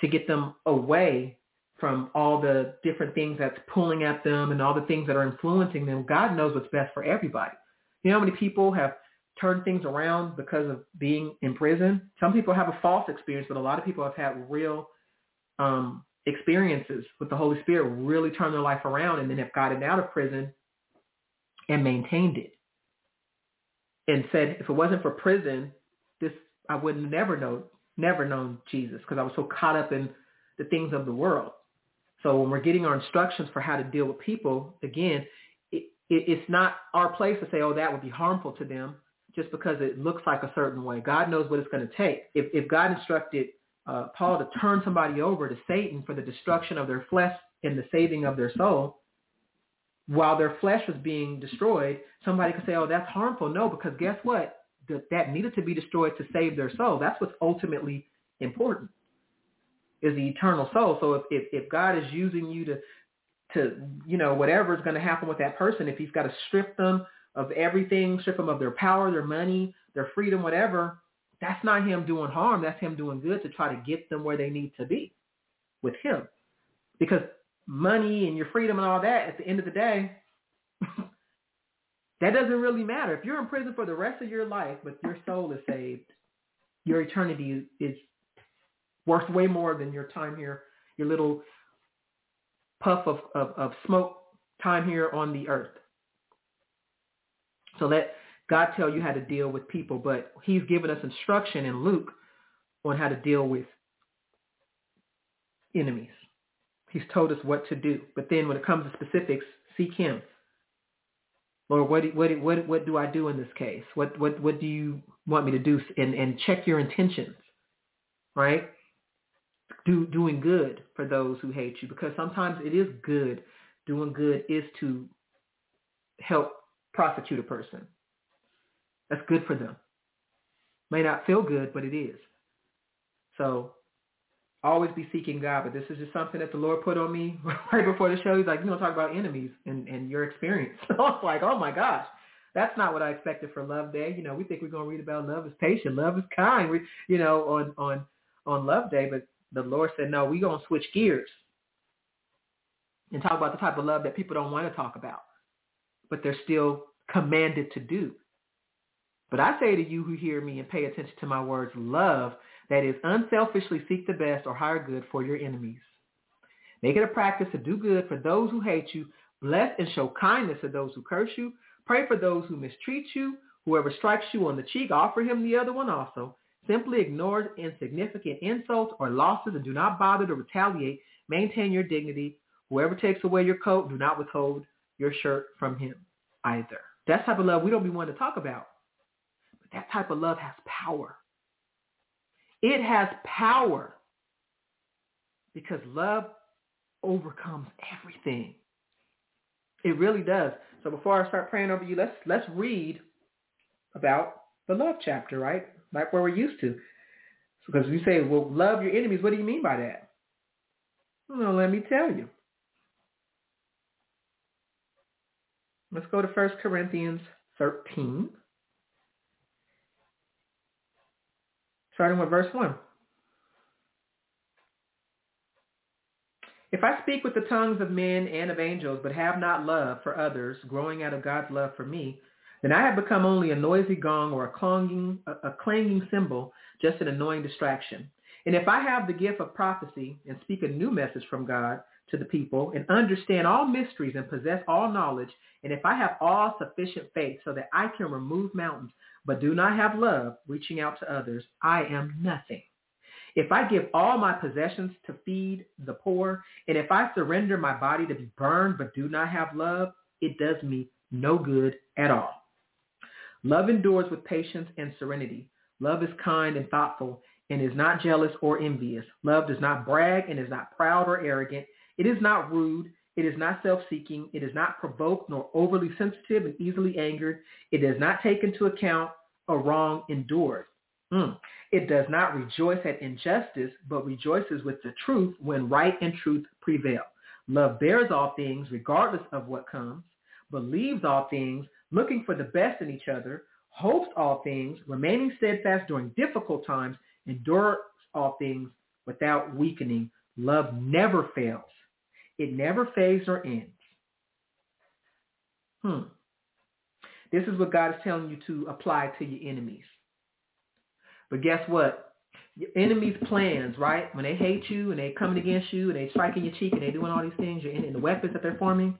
to get them away from all the different things that's pulling at them and all the things that are influencing them. God knows what's best for everybody. You know how many people have turned things around because of being in prison? Some people have a false experience, but a lot of people have had real um, experiences with the Holy Spirit, really turned their life around and then have gotten out of prison and maintained it. And said, if it wasn't for prison, this I would never know, never known Jesus because I was so caught up in the things of the world. So when we're getting our instructions for how to deal with people, again, it, it, it's not our place to say, oh, that would be harmful to them just because it looks like a certain way. God knows what it's going to take. If, if God instructed uh, Paul to turn somebody over to Satan for the destruction of their flesh and the saving of their soul, while their flesh was being destroyed, somebody could say, oh, that's harmful. No, because guess what? That, needed to be destroyed to save their soul. That's what's ultimately important is the eternal soul. So if, if, if God is using you to, to, you know, whatever is going to happen with that person, if he's got to strip them of everything, strip them of their power, their money, their freedom, whatever, that's not him doing harm. That's him doing good to try to get them where they need to be with him. Because money and your freedom and all that, at the end of the day, that doesn't really matter. If you're in prison for the rest of your life, but your soul is saved, your eternity is worth way more than your time here, your little puff of, of, of smoke time here on the earth. So let God tell you how to deal with people, but he's given us instruction in Luke on how to deal with enemies. He's told us what to do. But then when it comes to specifics, seek him. Lord, what, what, what, what do I do in this case? What, what, what do you want me to do? And, and check your intentions, right? do, doing good for those who hate you because sometimes it is good. Doing good is to help prosecute a person. That's good for them. May not feel good, but it is. So always be seeking God, but this is just something that the Lord put on me right before the show. He's like, you know, talk about enemies and, and your experience. So I was like, oh my gosh, that's not what I expected for Love Day. You know, we think we're going to read about love is patient, love is kind, we, you know, on, on, on Love Day, but the Lord said, no, we're going to switch gears and talk about the type of love that people don't want to talk about, but they're still commanded to do. But I say to you who hear me and pay attention to my words, love that is unselfishly seek the best or higher good for your enemies. Make it a practice to do good for those who hate you. Bless and show kindness to those who curse you. Pray for those who mistreat you. Whoever strikes you on the cheek, offer him the other one also. Simply ignore insignificant insults or losses and do not bother to retaliate. Maintain your dignity. Whoever takes away your coat, do not withhold your shirt from him either. That type of love we don't be wanting to talk about. That type of love has power. It has power because love overcomes everything. It really does. So before I start praying over you, let's let's read about the love chapter, right? like where we're used to. Because you say, well, love your enemies. What do you mean by that? Well, let me tell you. Let's go to 1 Corinthians 13. Starting with verse 1. If I speak with the tongues of men and of angels, but have not love for others, growing out of God's love for me, then I have become only a noisy gong or a clanging, a, clanging cymbal, just an annoying distraction. And if I have the gift of prophecy and speak a new message from God to the people and understand all mysteries and possess all knowledge, and if I have all sufficient faith so that I can remove mountains, but do not have love, reaching out to others, I am nothing. If I give all my possessions to feed the poor, and if I surrender my body to be burned but do not have love, it does me no good at all. Love endures with patience and serenity. Love is kind and thoughtful and is not jealous or envious. Love does not brag and is not proud or arrogant. It is not rude. It is not self-seeking. It is not provoked nor overly sensitive and easily angered. It does not take into account a wrong endured. Mm. It does not rejoice at injustice, but rejoices with the truth when right and truth prevail. Love bears all things regardless of what comes, believes all things, looking for the best in each other, hopes all things, remaining steadfast during difficult times, endures all things without weakening. Love never fails. It never fades or ends. Hmm. This is what God is telling you to apply to your enemies. But guess what? Your enemies' plans, right? When they hate you and they coming against you and they striking your cheek and they doing all these things, and the weapons that they're forming,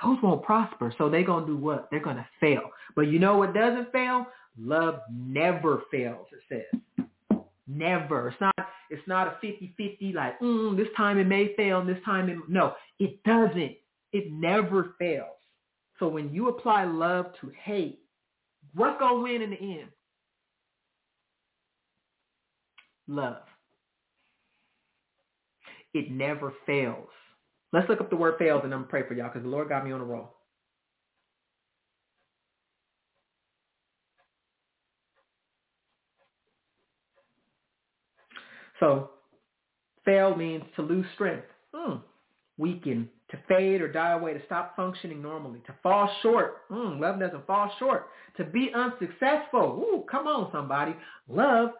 those won't prosper. So they're going to do what? They're going to fail. But you know what doesn't fail? Love never fails, it says. Never. It's not it's not a 50-50 like, mm, this time it may fail and this time it no, it doesn't. It never fails. So when you apply love to hate, what's going to win in the end? Love. It never fails. Let's look up the word fails and I'm going to pray for y'all because the Lord got me on a roll. So fail means to lose strength, mm. weaken, to fade or die away, to stop functioning normally, to fall short. Mm, love doesn't fall short. To be unsuccessful. Ooh, come on, somebody. Love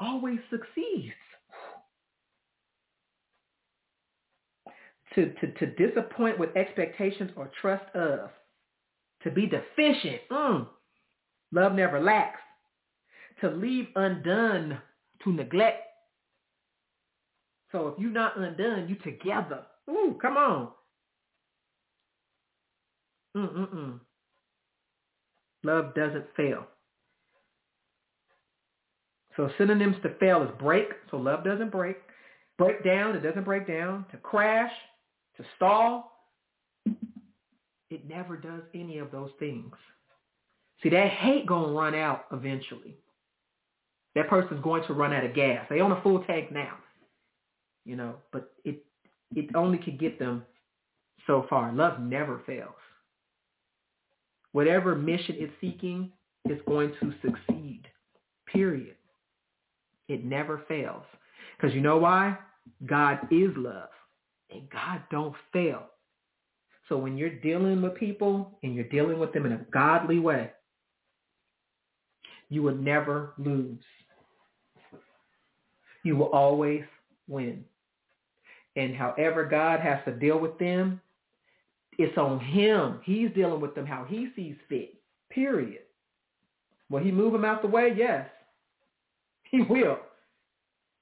always succeeds. to, to, to disappoint with expectations or trust of, to be deficient. Mm. Love never lacks. To leave undone, to neglect. So if you're not undone, you together. Ooh, come on. Mm-mm-mm. Love doesn't fail. So synonyms to fail is break. So love doesn't break. Break down. It doesn't break down. To crash to stall, it never does any of those things. See, that hate going to run out eventually. That person's going to run out of gas. They own a full tank now, you know, but it it only can get them so far. Love never fails. Whatever mission it's seeking is going to succeed, period. It never fails. Because you know why? God is love and God don't fail. So when you're dealing with people and you're dealing with them in a godly way, you will never lose. You will always win. And however God has to deal with them, it's on him. He's dealing with them how he sees fit. Period. Will he move them out the way? Yes. He will.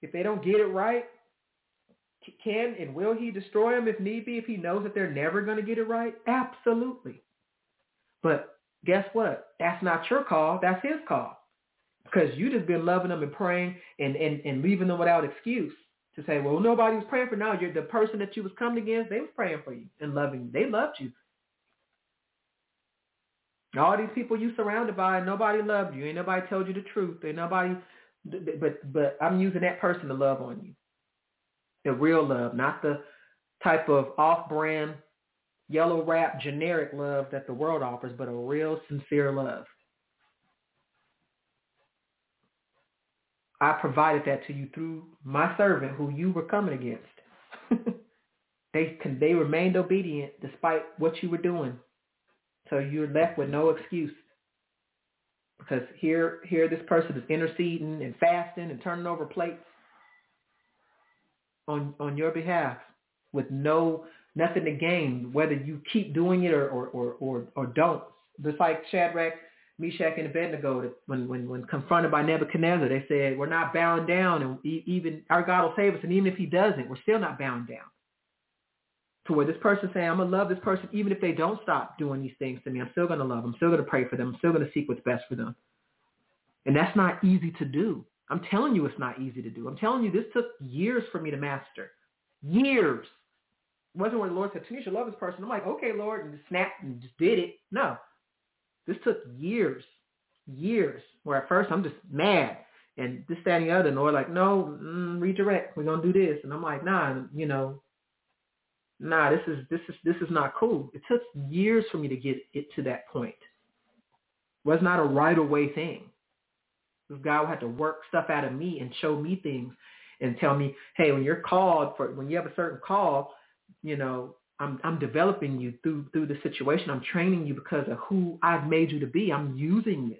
If they don't get it right, can and will he destroy them if need be if he knows that they're never going to get it right? Absolutely. But guess what? That's not your call. That's his call. Because you just been loving them and praying and, and, and leaving them without excuse to say, well, nobody was praying for now. You're the person that you was coming against. They was praying for you and loving you. They loved you. All these people you surrounded by, nobody loved you. Ain't nobody told you the truth. Ain't nobody, but but I'm using that person to love on you the real love, not the type of off-brand, yellow wrap, generic love that the world offers, but a real, sincere love. I provided that to you through my servant who you were coming against. they they remained obedient despite what you were doing. So you're left with no excuse. Because here here this person is interceding and fasting and turning over plates on on your behalf with no nothing to gain, whether you keep doing it or or or or, or don't. Just like Shadrach, Meshach, and Abednego, when when when confronted by Nebuchadnezzar, they said, "We're not bound down, and even our God will save us. And even if He doesn't, we're still not bound down." To where this person saying, "I'm gonna love this person, even if they don't stop doing these things to me. I'm still gonna love them. I'm still gonna pray for them. I'm still gonna seek what's best for them." And that's not easy to do. I'm telling you it's not easy to do. I'm telling you this took years for me to master. Years. It wasn't when the Lord said, Tanisha, love this person. I'm like, okay, Lord, and just and just did it. No. This took years, years, where at first I'm just mad and this, that, and the other. And Lord like, no, mm, redirect. We're going to do this. And I'm like, nah, you know, nah, this is, this is, this is not cool. It took years for me to get it to that point. It was not a right away thing. God will have to work stuff out of me and show me things and tell me, hey, when you're called for, when you have a certain call, you know, I'm I'm developing you through through the situation. I'm training you because of who I've made you to be. I'm using this.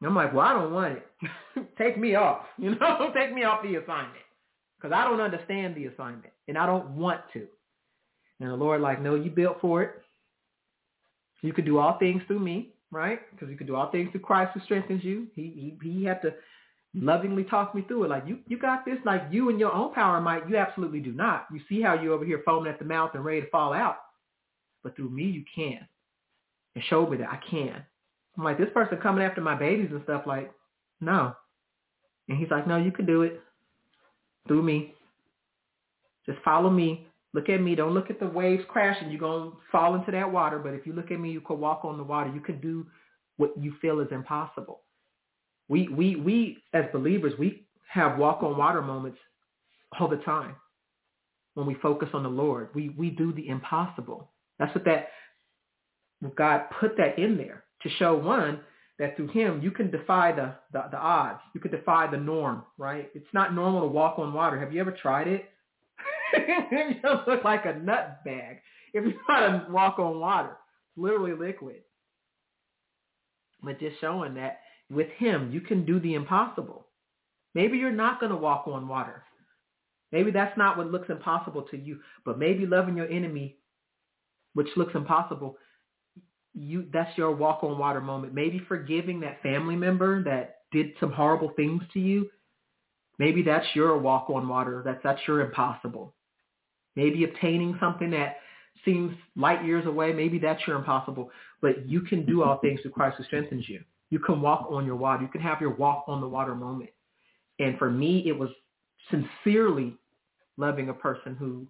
And I'm like, well, I don't want it. Take me off. You know, take me off the assignment because I don't understand the assignment and I don't want to. And the Lord, like, no, you built for it. You could do all things through me, right? Because you could do all things through Christ who strengthens you. He he he had to lovingly talk me through it. Like you, you got this. Like you and your own power might, you absolutely do not. You see how you over here foaming at the mouth and ready to fall out, but through me you can. And showed me that I can. I'm like this person coming after my babies and stuff. Like no, and he's like, no, you can do it through me. Just follow me. Look at me. Don't look at the waves crashing. You're going to fall into that water. But if you look at me, you could walk on the water. You could do what you feel is impossible. We we we as believers we have walk on water moments all the time when we focus on the Lord. We we do the impossible. That's what that God put that in there to show one that through him you can defy the, the, the odds. You can defy the norm, right? It's not normal to walk on water. Have you ever tried it? you look like a nut bag if you try to walk on water. It's literally liquid. But just showing that with him, you can do the impossible. Maybe you're not going to walk on water. Maybe that's not what looks impossible to you, but maybe loving your enemy, which looks impossible, you that's your walk on water moment. Maybe forgiving that family member that did some horrible things to you. Maybe that's your walk on water. That's that's your impossible. Maybe obtaining something that seems light years away. Maybe that's your impossible. But you can do all things through Christ who strengthens you. You can walk on your water. You can have your walk on the water moment. And for me, it was sincerely loving a person who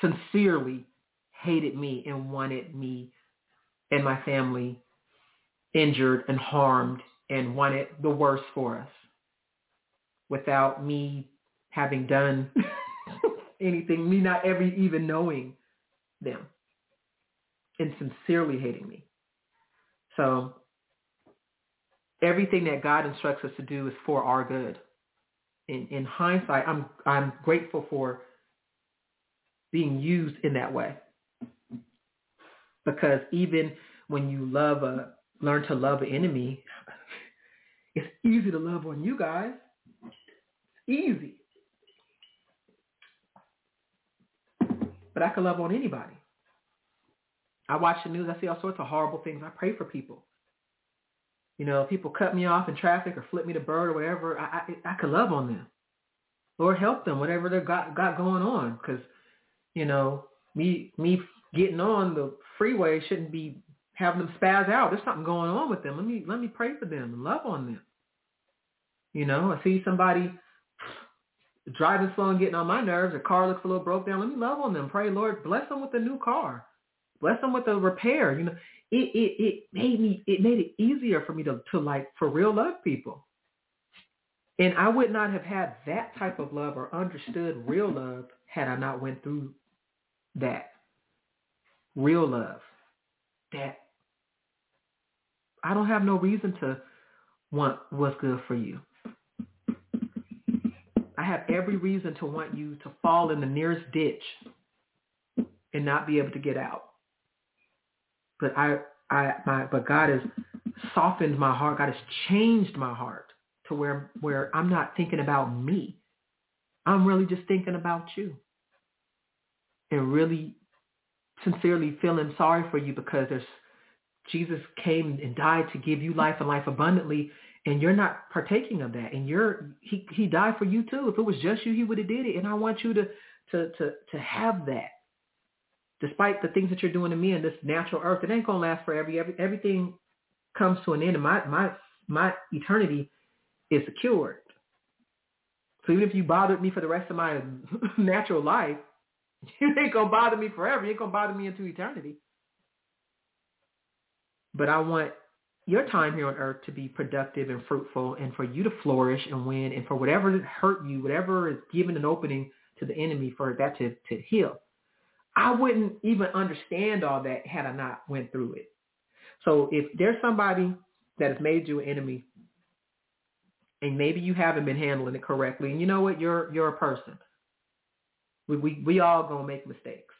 sincerely hated me and wanted me and my family injured and harmed and wanted the worst for us without me having done anything, me not ever even knowing them and sincerely hating me. So everything that God instructs us to do is for our good. In, in hindsight, I'm, I'm grateful for being used in that way. Because even when you love a, learn to love an enemy, it's easy to love on you guys. Easy. But I can love on anybody. I watch the news. I see all sorts of horrible things. I pray for people. You know, people cut me off in traffic or flip me the bird or whatever. I I, I could love on them. Lord, help them, whatever they got got going on, because you know me me getting on the freeway shouldn't be having them spaz out. There's something going on with them. Let me let me pray for them and love on them. You know, I see somebody driving slow and getting on my nerves. A car looks a little broke down. Let me love on them. Pray, Lord, bless them with a new car. Bless them with a repair. You know, it it it made me it made it easier for me to to like for real love people. And I would not have had that type of love or understood real love had I not went through that. Real love. That I don't have no reason to want what's good for you. I have every reason to want you to fall in the nearest ditch and not be able to get out. But I, I, my, but God has softened my heart. God has changed my heart to where, where I'm not thinking about me. I'm really just thinking about you. And really sincerely feeling sorry for you because there's Jesus came and died to give you life and life abundantly. And you're not partaking of that. And you're he he died for you too. If it was just you he would have did it. And i want you to to to to have that despite the things that you're doing to me in this natural earth, it ain't gonna last forever. Every, everything comes to an end, and my my my eternity is secured. So even if you bothered me for the rest of my natural life, you ain't gonna bother me forever. You ain't gonna bother me into eternity. But I want your time here on earth to be productive and fruitful and for you to flourish and win and for whatever hurt you, whatever is given an opening to the enemy for that to, to heal. I wouldn't even understand all that had I not went through it. So if there's somebody that has made you an enemy and maybe you haven't been handling it correctly, and you know what, you're you're a person. We we, we all gonna make mistakes.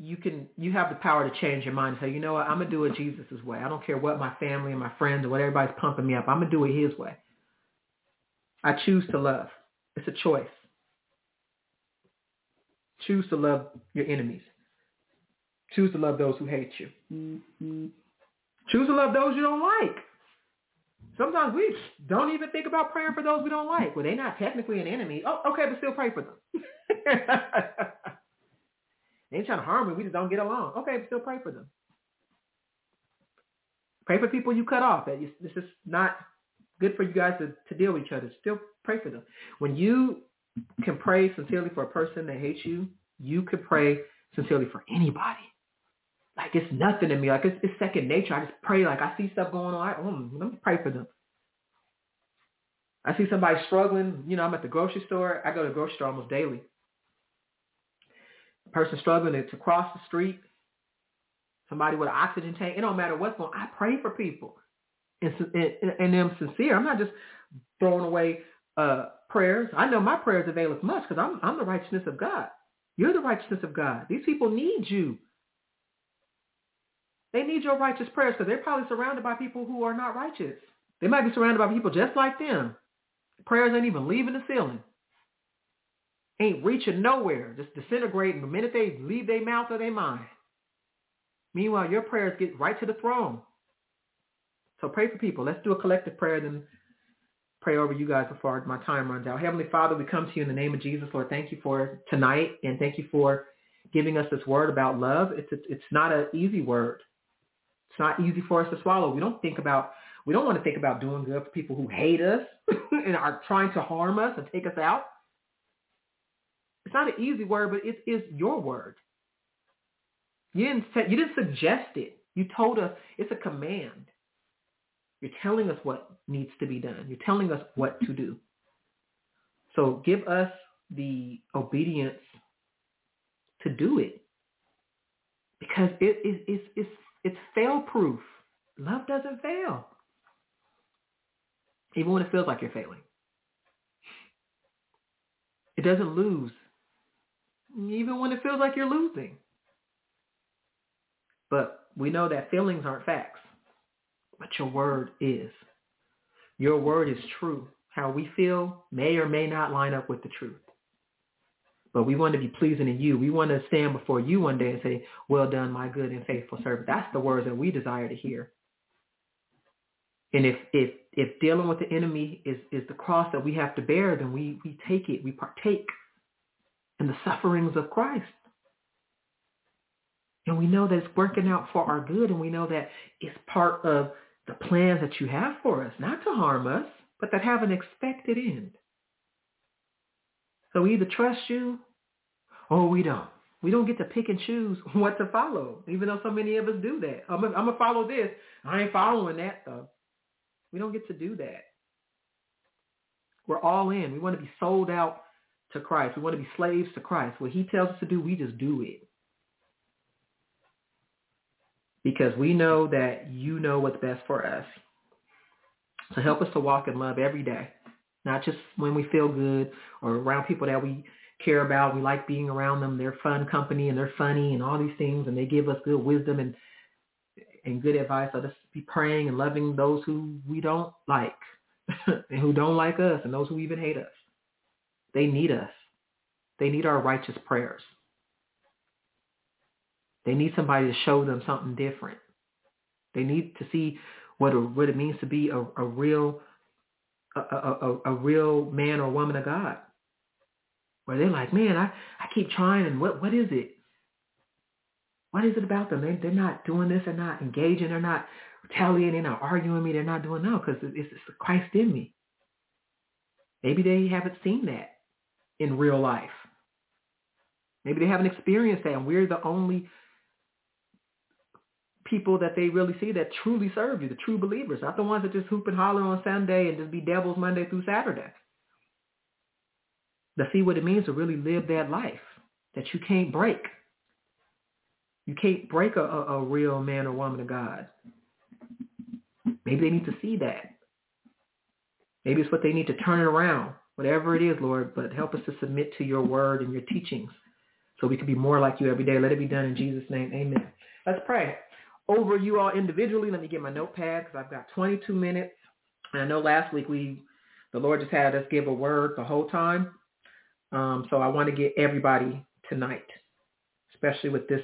You can you have the power to change your mind and say, you know what, I'm gonna do it Jesus' way. I don't care what my family and my friends or what everybody's pumping me up. I'm gonna do it his way. I choose to love. It's a choice. Choose to love your enemies. Choose to love those who hate you. Mm-hmm. Choose to love those you don't like. Sometimes we don't even think about praying for those we don't like. Well, they're not technically an enemy. Oh, okay, but still pray for them. they ain't trying to harm me. We just don't get along. Okay, but still pray for them. Pray for people you cut off. This is not good for you guys to, to deal with each other. Still pray for them. When you can pray sincerely for a person that hates you, you can pray sincerely for anybody. Like it's nothing to me. Like it's, it's second nature. I just pray. Like I see stuff going on. I, mm, let me pray for them. I see somebody struggling. You know, I'm at the grocery store. I go to the grocery store almost daily. A person struggling to, to cross the street. Somebody with an oxygen tank. It don't matter what's going. on. I pray for people, and and, and I'm sincere. I'm not just throwing away uh, prayers. I know my prayers avail as much because I'm I'm the righteousness of God. You're the righteousness of God. These people need you. They need your righteous prayers because they're probably surrounded by people who are not righteous. They might be surrounded by people just like them. Prayers ain't even leaving the ceiling. Ain't reaching nowhere, just disintegrating the minute they leave their mouth or their mind. Meanwhile, your prayers get right to the throne. So pray for people. Let's do a collective prayer, then pray over you guys before my time runs out. Heavenly Father, we come to you in the name of Jesus, Lord. Thank you for tonight, and thank you for giving us this word about love. It's a, it's not an easy word. It's not easy for us to swallow. We don't think about, we don't want to think about doing good for people who hate us and are trying to harm us and take us out. It's not an easy word, but it is your word. You didn't, you didn't suggest it. You told us it's a command. You're telling us what needs to be done. You're telling us what to do. So give us the obedience to do it because it is it's, it's it's fail proof. Love doesn't fail. Even when it feels like you're failing. It doesn't lose. Even when it feels like you're losing. But we know that feelings aren't facts. But your word is. Your word is true. How we feel may or may not line up with the truth. But we want to be pleasing to you. We want to stand before you one day and say, well done, my good and faithful servant. That's the words that we desire to hear. And if, if, if dealing with the enemy is, is the cross that we have to bear, then we, we take it. We partake in the sufferings of Christ. And we know that it's working out for our good. And we know that it's part of the plans that you have for us, not to harm us, but that have an expected end. So we either trust you or we don't. We don't get to pick and choose what to follow, even though so many of us do that. I'm going to follow this. I ain't following that, though. We don't get to do that. We're all in. We want to be sold out to Christ. We want to be slaves to Christ. What he tells us to do, we just do it. Because we know that you know what's best for us. So help us to walk in love every day not just when we feel good or around people that we care about. We like being around them. They're fun company and they're funny and all these things and they give us good wisdom and and good advice. Let us be praying and loving those who we don't like and who don't like us and those who even hate us. They need us. They need our righteous prayers. They need somebody to show them something different. They need to see what, a, what it means to be a, a real a, a, a real man or woman of God. Where they're like, man, I, I keep trying and what, what is it? What is it about them? They, they're not doing this. They're not engaging. They're not retaliating or arguing me. They're not doing no because it's, it's Christ in me. Maybe they haven't seen that in real life. Maybe they haven't experienced that, and we're the only people that they really see that truly serve you, the true believers, not the ones that just hoop and holler on Sunday and just be devils Monday through Saturday. To see what it means to really live that life that you can't break. You can't break a, a, a real man or woman of God. Maybe they need to see that. Maybe it's what they need to turn it around. Whatever it is, Lord, but help us to submit to your word and your teachings so we can be more like you every day. Let it be done in Jesus' name. Amen. Let's pray. Over you all individually, let me get my notepad because I've got 22 minutes. And I know last week we, the Lord just had us give a word the whole time. Um, so I want to get everybody tonight, especially with this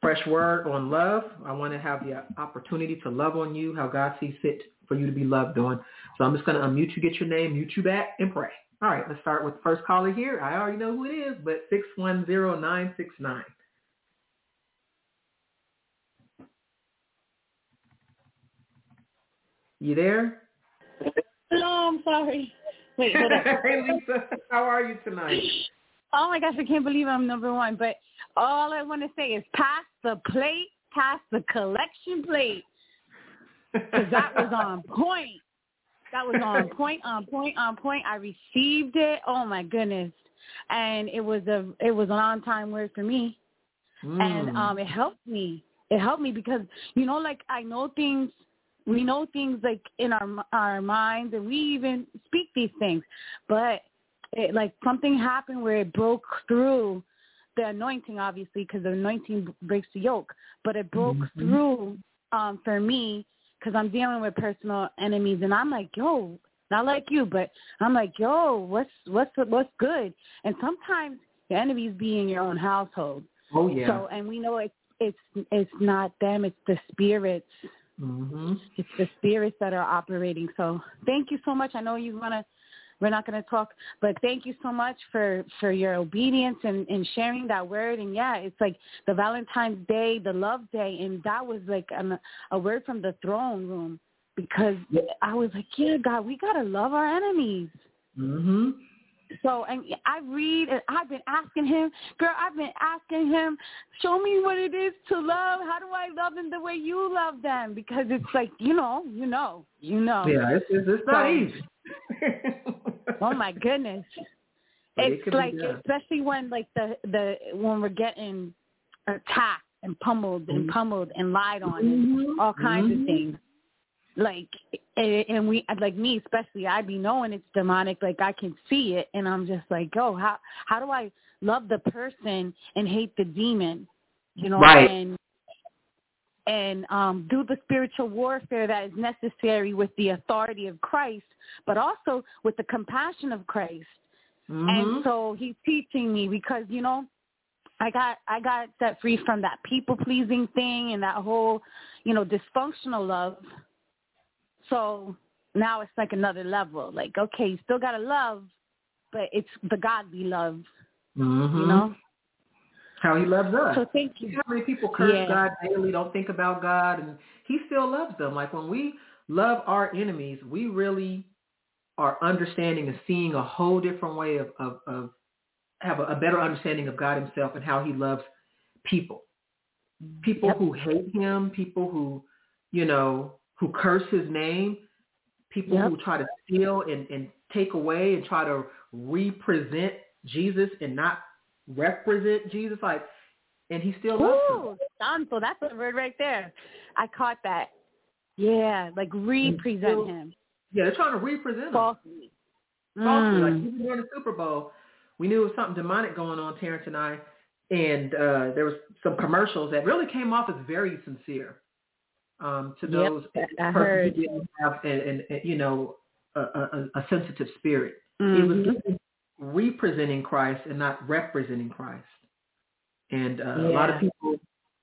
fresh word on love. I want to have the opportunity to love on you how God sees fit for you to be loved on. So I'm just going to unmute you, get your name, mute you back, and pray. All right, let's start with the first caller here. I already know who it is, but 610969. You there? No, I'm sorry. Wait, hold hey, Lisa, how are you tonight? Oh my gosh, I can't believe I'm number one. But all I want to say is pass the plate, pass the collection plate. Because that was on point. That was on point, on point, on point. I received it. Oh my goodness. And it was a it was an on time word for me. Mm. And um it helped me. It helped me because you know like I know things we know things like in our our minds and we even speak these things. But it like something happened where it broke through the anointing obviously because the anointing breaks the yoke, but it broke Mhm. through um for me because I'm dealing with personal enemies, and I'm like, yo, not like you, but I'm like, yo, what's what's what's good? And sometimes the enemies be in your own household. oh, yeah. So, and we know it's it's it's not them, it's the spirits. Hmm It's the spirits that are operating. So, thank you so much. I know you wanna. We're not going to talk, but thank you so much for for your obedience and and sharing that word. And yeah, it's like the Valentine's Day, the Love Day, and that was like an, a word from the throne room because I was like, yeah, God, we gotta love our enemies. hmm So, and I read, and I've been asking him, girl, I've been asking him, show me what it is to love. How do I love them the way you love them? Because it's like, you know, you know, you know. Yeah, it's, it's, it's not easy. Oh my goodness. But it it's be like especially when like the the when we're getting attacked and pummeled and Mhm. pummeled and lied on and Mhm. all kinds Mhm. of things. Like and we like me especially I be knowing it's demonic like I can see it and I'm just like oh how how do I love the person and hate the demon you know Right. and and um, do the spiritual warfare that is necessary with the authority of Christ, but also with the compassion of Christ. Mhm. And so he's teaching me because you know, I got I got set free from that people pleasing thing and that whole, you know, dysfunctional love. So now it's like another level. Like, okay, you still gotta love, but it's the godly love, Mhm. you know? How he loves us. So thank you. How many people curse Yeah. God daily, don't think about God, and he still loves them. Like when we love our enemies, we really are understanding and seeing a whole different way of, of, of have a, a better understanding of God himself and how he loves people. People Yep. who hate him, people who, you know, who curse his name, people Yep. who try to steal and, and take away and try to represent Jesus and not represent Jesus. Like, and he still loves them. Ooh, Santo, that's a word right there. I caught that. Yeah, like represent still- him Yeah, they're trying to represent him. falsely. falsely. Like Mm. even during the Super Bowl, we knew it was something demonic going on, Terence and I, and uh, there was some commercials that really came off as very sincere um, to those I persons who didn't have, an, an, an, you know, a, a, a sensitive spirit. It Mhm. was representing Christ and not representing Christ. And uh, a lot of people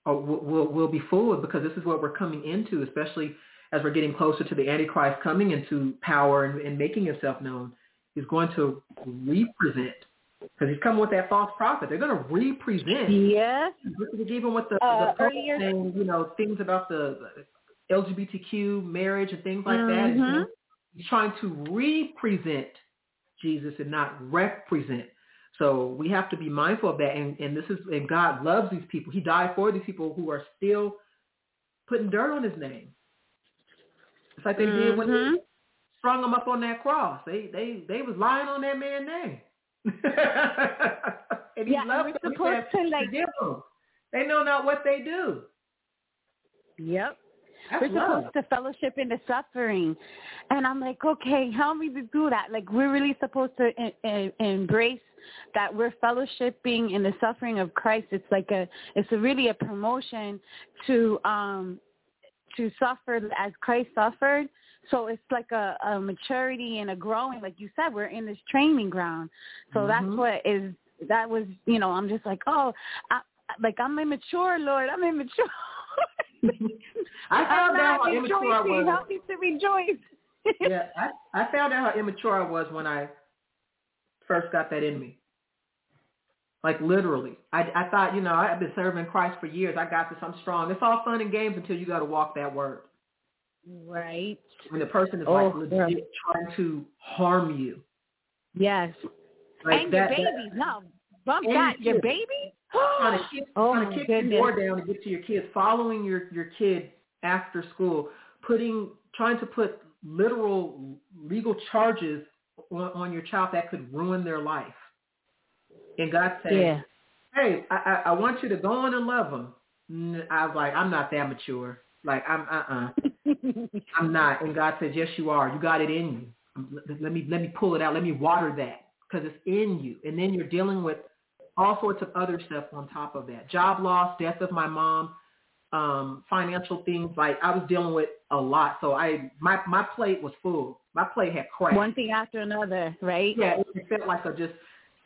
are, will, will will be fooled because this is what we're coming into, especially as we're getting closer to the Antichrist coming into power and, and making himself known. He's going to represent because he's coming with that false prophet. They're going to represent. Yes. Even with the, Uh, the earlier- saying, you know, things about the LGBTQ marriage and things like that. Mhm. He's trying to represent Jesus and not represent. So we have to be mindful of that. And, and this is, and God loves these people. He died for these people who are still putting dirt on his name. It's like they did when he strung him up on that cross. They, they, they was lying on that man's name. and he Yeah, and loved we're them. Supposed to, like- "Forgive them. They know not what they do. Yep. That's we're love. supposed to fellowship in the suffering. And I'm like, okay, help me to do that. Like, we're really supposed to in, in, embrace that we're fellowshipping in the suffering of Christ. It's like a, it's a really a promotion to, um, to suffer as Christ suffered. So it's like a, a maturity and a growing. Like you said, we're in this training ground. So that's Mhm. what is, that was, you know, I'm just like, oh, I, like I'm immature, Lord. I'm immature. I found out how immature I was. Help me to rejoice. yeah, I, I found out how immature I was when I first got that in me. Like literally, I, I thought, you know, I've been serving Christ for years. I got this. I'm strong. It's all fun and games until you got to walk that word. Right. When the person is Oh, like yeah. legit trying to harm you. Yes. Like and that, your that- baby. no, bump that. your kids. baby. trying to kick, oh trying to kick goodness. your door down to get to your kids, following your your kid after school, putting trying to put literal legal charges on, on your child that could ruin their life. And God said, Yeah. "Hey, I, I I want you to go on and love them." I was like, "I'm not that mature. Like I'm uh uh I'm not." And God says, "Yes, you are. You got it in you. Let- Let me let me pull it out. Let me water that because it's in you. And then you're dealing with all sorts of other stuff on top of that. Job loss, death of my mom, um, financial things. Like I was dealing with a lot. So I my my plate was full. My plate had cracked. One thing after another, right? Yeah, it, felt like a just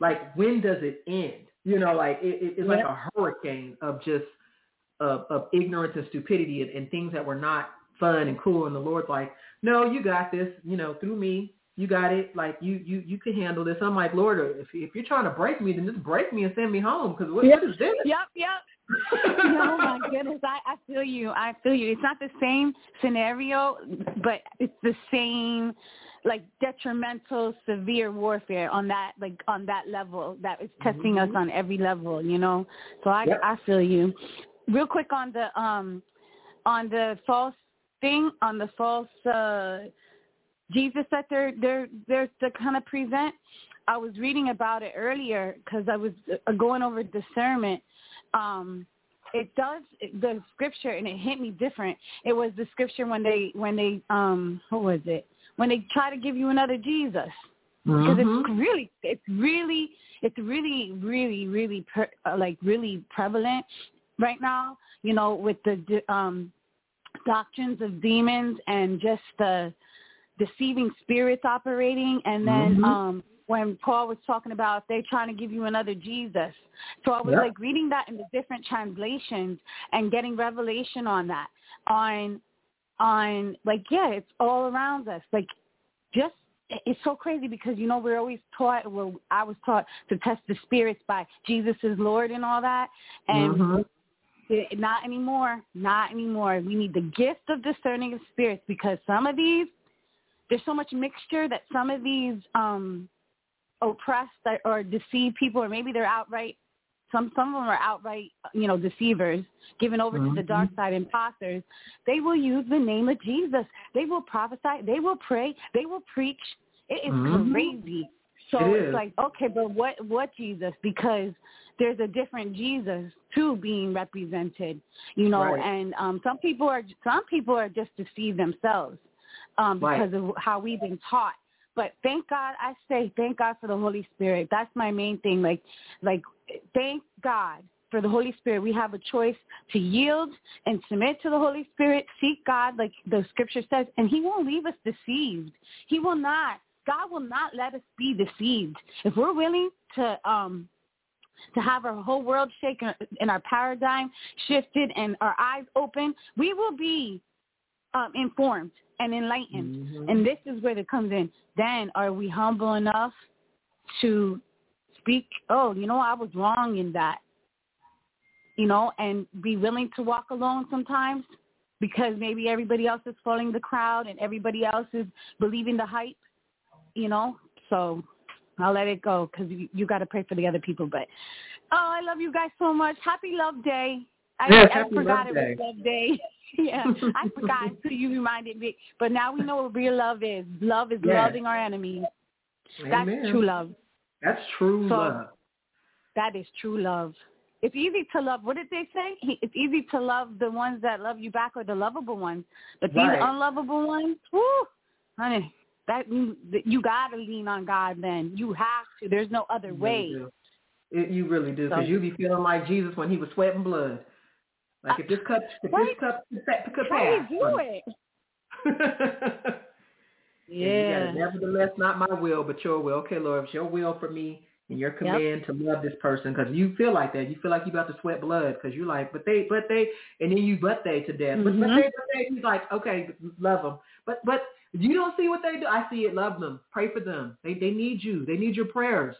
like when does it end? You know, like it, it, it's like a hurricane of just of, of ignorance and stupidity and, and things that were not fun and cool. And the Lord's like, no, you got this. You know, through me, you got it. Like you you you can handle this. I'm like, Lord, if if you're trying to break me, then just break me and send me home. Because what, what is this? Yep, yep. oh my goodness, I, I feel you. I feel you. It's not the same scenario, but it's the same like detrimental severe warfare on that like on that level that is testing us Mhm. on every level, you know. So I Yep. I feel you. Real quick on the um on the false thing, on the false uh Jesus that they're they're they're to kind of present. I was reading about it earlier because I was uh, going over discernment. Um, it does the scripture, and it hit me different. It was the scripture when they when they um what was it when they try to give you another Jesus because Mhm. it's really it's really it's really really really per, uh, like really prevalent right now you know with the um doctrines of demons and just the deceiving spirits operating and then Mhm. um when Paul was talking about they're trying to give you another Jesus. So I was Yep. like reading that in the different translations and getting revelation on that. On on like yeah, it's all around us. Like just it's so crazy because you know we're always taught well I was taught to test the spirits by Jesus is Lord and all that and Mhm. Not anymore not anymore. We need the gift of discerning of spirits because some of these there's so much mixture that some of these um oppressed or- or deceive people or maybe they're outright some some of them are outright you know deceivers given over to the Mhm. dark side imposters. They will use the name of jesus. They will prophesy. They will pray. They will preach. It is Mhm. crazy. So It it's is. like okay but what what jesus? Because there's a different jesus too being represented you know Right. and um some people are some people are just deceived themselves um Right. because of how we've been taught but thank God, I say thank God for the Holy Spirit. That's my main thing. Like, like thank God for the Holy Spirit. We have a choice to yield and submit to the Holy Spirit, seek God, like the Scripture says, and He won't leave us deceived. He will not. God will not let us be deceived. If we're willing to um to have our whole world shaken and our paradigm shifted and our eyes open, we will be um, informed and enlightened. Mhm. And this is where it comes in. Then are we humble enough to speak, oh, you know, I was wrong in that. You know, and be willing to walk alone sometimes because maybe everybody else is following the crowd and everybody else is believing the hype, you know. So I'll let it go because you, you got to pray for the other people. But oh, I love you guys so much. Happy Love Day. I, Yes, I forgot it was Love Day. yeah, I forgot until you reminded me. But now we know what real love is. Love is Yes. loving our enemies. That's true love. That's true So- love. That is true love. It's easy to love. What did they say? It's easy to love the ones that love you back or the lovable ones. But these Right. unlovable ones, whoo, honey, that you, you got to lean on God. Then you have to. There's no other You way. really do. It, you really do, because So- you be feeling like Jesus when he was sweating blood. Like if this cup, if this cup could, could How do you pass. do it? Yeah. you gotta, Nevertheless, not my will, but your will. Okay, Lord, it's your will for me and your command to love this person because you feel like that. You feel like you about to sweat blood because you're like, but they, but they, and then you but they to death. But, but Mhm. they, but they. He's like, okay, love them. But but you don't see what they do. I see it. Love them. Pray for them. They they need you. They need your prayers.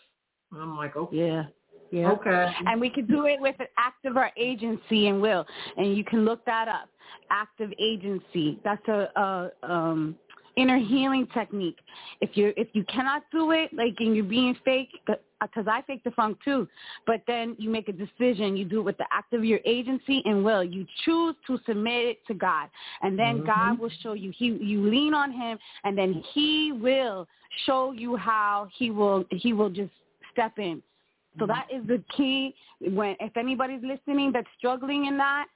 And I'm like, okay, Yeah. Yeah. okay. And we can do it with an act of our agency and will. And you can look that up. Active agency. That's a, a um inner healing technique. If you if you cannot do it, like and you're being fake, because I fake the funk too. But then you make a decision. You do it with the act of your agency and will. You choose to submit it to God, and then Mhm. God will show you. He you lean on Him, and then He will show you how He will He will just step in. So that is the key. When if anybody's listening that's struggling in that,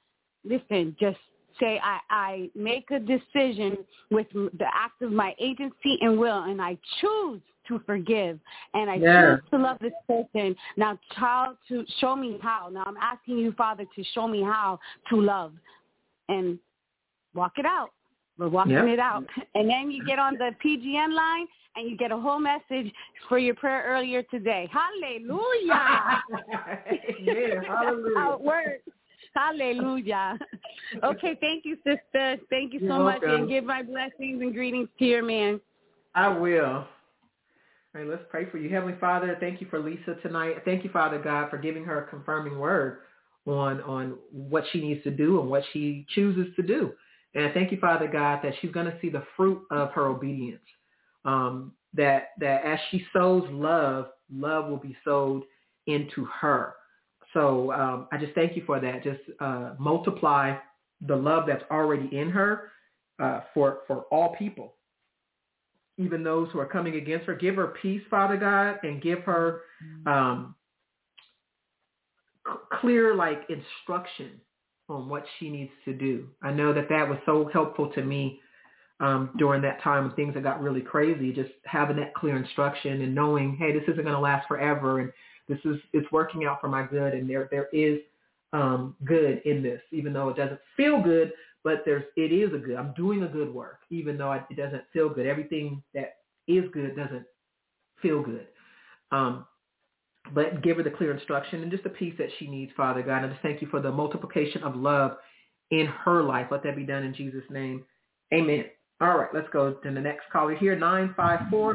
listen, just say I, I make a decision with the act of my agency and will, and I choose to forgive, and I Yeah. choose to love this person. Now, child, to show me how. Now, I'm asking you, Father, to show me how to love, and walk it out. We're walking Yeah. it out, and then you get on the PGN line and you get a whole message for your prayer earlier today. Hallelujah. yeah, hallelujah. That's How it works. Hallelujah. Okay, thank you, sister. Thank you so You're much. welcome. And give my blessings and greetings to your man. I will. All right, let's pray for you. Heavenly Father, thank you for Lisa tonight. Thank you, Father God, for giving her a confirming word on on what she needs to do and what she chooses to do. And thank you, Father God, that she's going to see the fruit of her obedience. Um, that that as she sows love, love will be sowed into her. So um, I just thank you for that. Just uh, multiply the love that's already in her uh, for for all people even those who are coming against her. Give her peace, Father God, and give her um, clear like instruction on what she needs to do. I know that that was so helpful to me um, during that time when things that got really crazy. Just having that clear instruction and knowing, hey, this isn't going to last forever, and this is it's working out for my good, and there there is um, good in this, even though it doesn't feel good. But there's it is a good. I'm doing a good work, even though it doesn't feel good. Everything that is good doesn't feel good. Um, but give her the clear instruction and just the peace that she needs, Father God. And I just thank you for the multiplication of love in her life. Let that be done in Jesus' name. Amen. All right, let's go to the next caller here, 954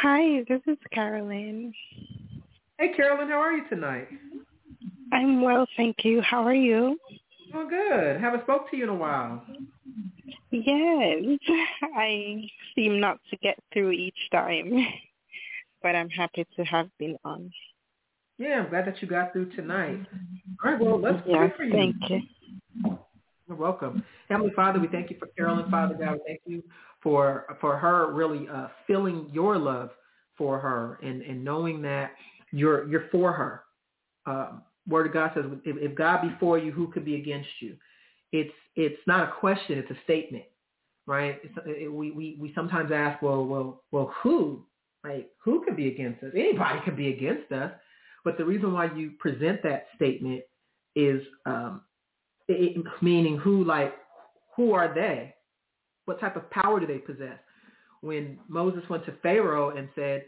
Hi, this is Carolyn. Hey, Carolyn, how are you tonight? I'm well, thank you. How are you? Oh, good. Haven't spoke to you in a while. Yes, I seem not to get through each time, but I'm happy to have been on. Yeah, I'm glad that you got through tonight. All right, well, let's pray for you. thank you. You're welcome. Heavenly Father, we thank you for Carolyn, Father God. We thank you for for her really uh, feeling your love for her and, and knowing that you're you're for her. Um, Word of God says, if, if God be for you, who could be against you? It's it's not a question; it's a statement, right? It's, it, we, we we sometimes ask, well, well, well, who? Like, who could be against us? Anybody could be against us. But the reason why you present that statement is um, it, meaning who like who are they? What type of power do they possess? When Moses went to Pharaoh and said,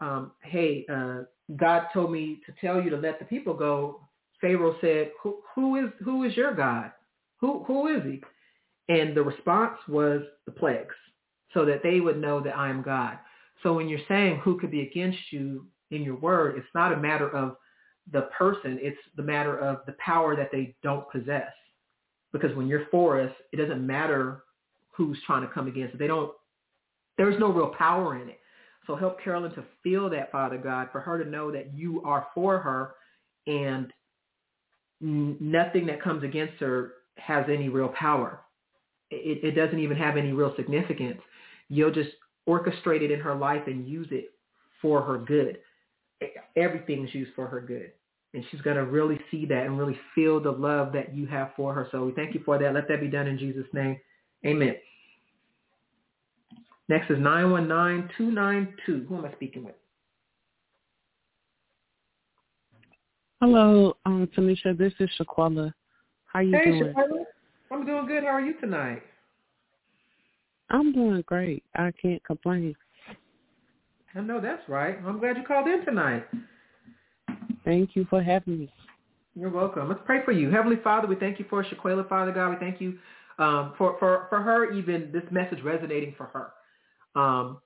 um, "Hey, uh, God told me to tell you to let the people go," Pharaoh said, "Who, who is who is your God? Who who is he?" And the response was the plagues, so that they would know that I am God. So when you're saying who could be against you in your word, it's not a matter of the person. It's the matter of the power that they don't possess. Because when you're for us, it doesn't matter who's trying to come against it. They don't, there's no real power in it. So help Carolyn to feel that, Father God, for her to know that you are for her and nothing that comes against her has any real power. It, it doesn't even have any real significance. You'll just orchestrate it in her life and use it for her good. Everything's used for her good. And she's going to really see that and really feel the love that you have for her. So we thank you for that. Let that be done in Jesus' name. Amen. Next is 919292. Who am I speaking with? Hello, um, Tanisha. This is Shaquella. How you hey, doing? Shaquella. I'm doing good. How are you tonight? I'm doing great. I can't complain. I know that's right. I'm glad you called in tonight. Thank you for having me. You're welcome. Let's pray for you. Heavenly Father, we thank you for Shaquella, Father God. We thank you um, for, for, for her, even this message resonating for her. Um,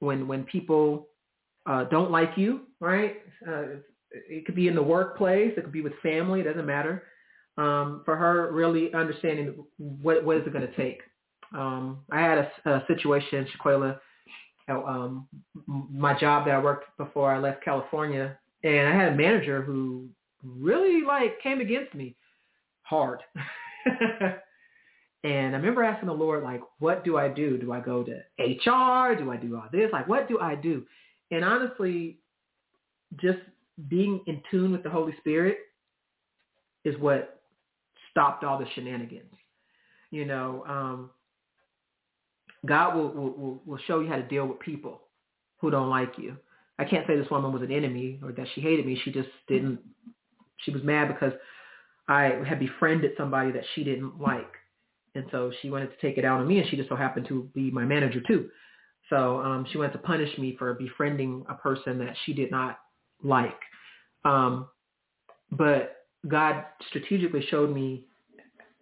when when people uh, don't like you, right? Uh, it could be in the workplace. It could be with family. It doesn't matter. Um, for her, really understanding what what is it going to take. Um, I had a, a situation, Shaquella, um, my job that I worked before I left California, and I had a manager who really like came against me hard. and I remember asking the Lord, like, what do I do? Do I go to HR? Do I do all this? Like, what do I do? And honestly, just being in tune with the Holy Spirit is what stopped all the shenanigans. You know, um, God will, will, will show you how to deal with people who don't like you. I can't say this woman was an enemy or that she hated me. She just didn't, she was mad because I had befriended somebody that she didn't like. And so she wanted to take it out on me and she just so happened to be my manager too. So um, she wanted to punish me for befriending a person that she did not like. Um, but God strategically showed me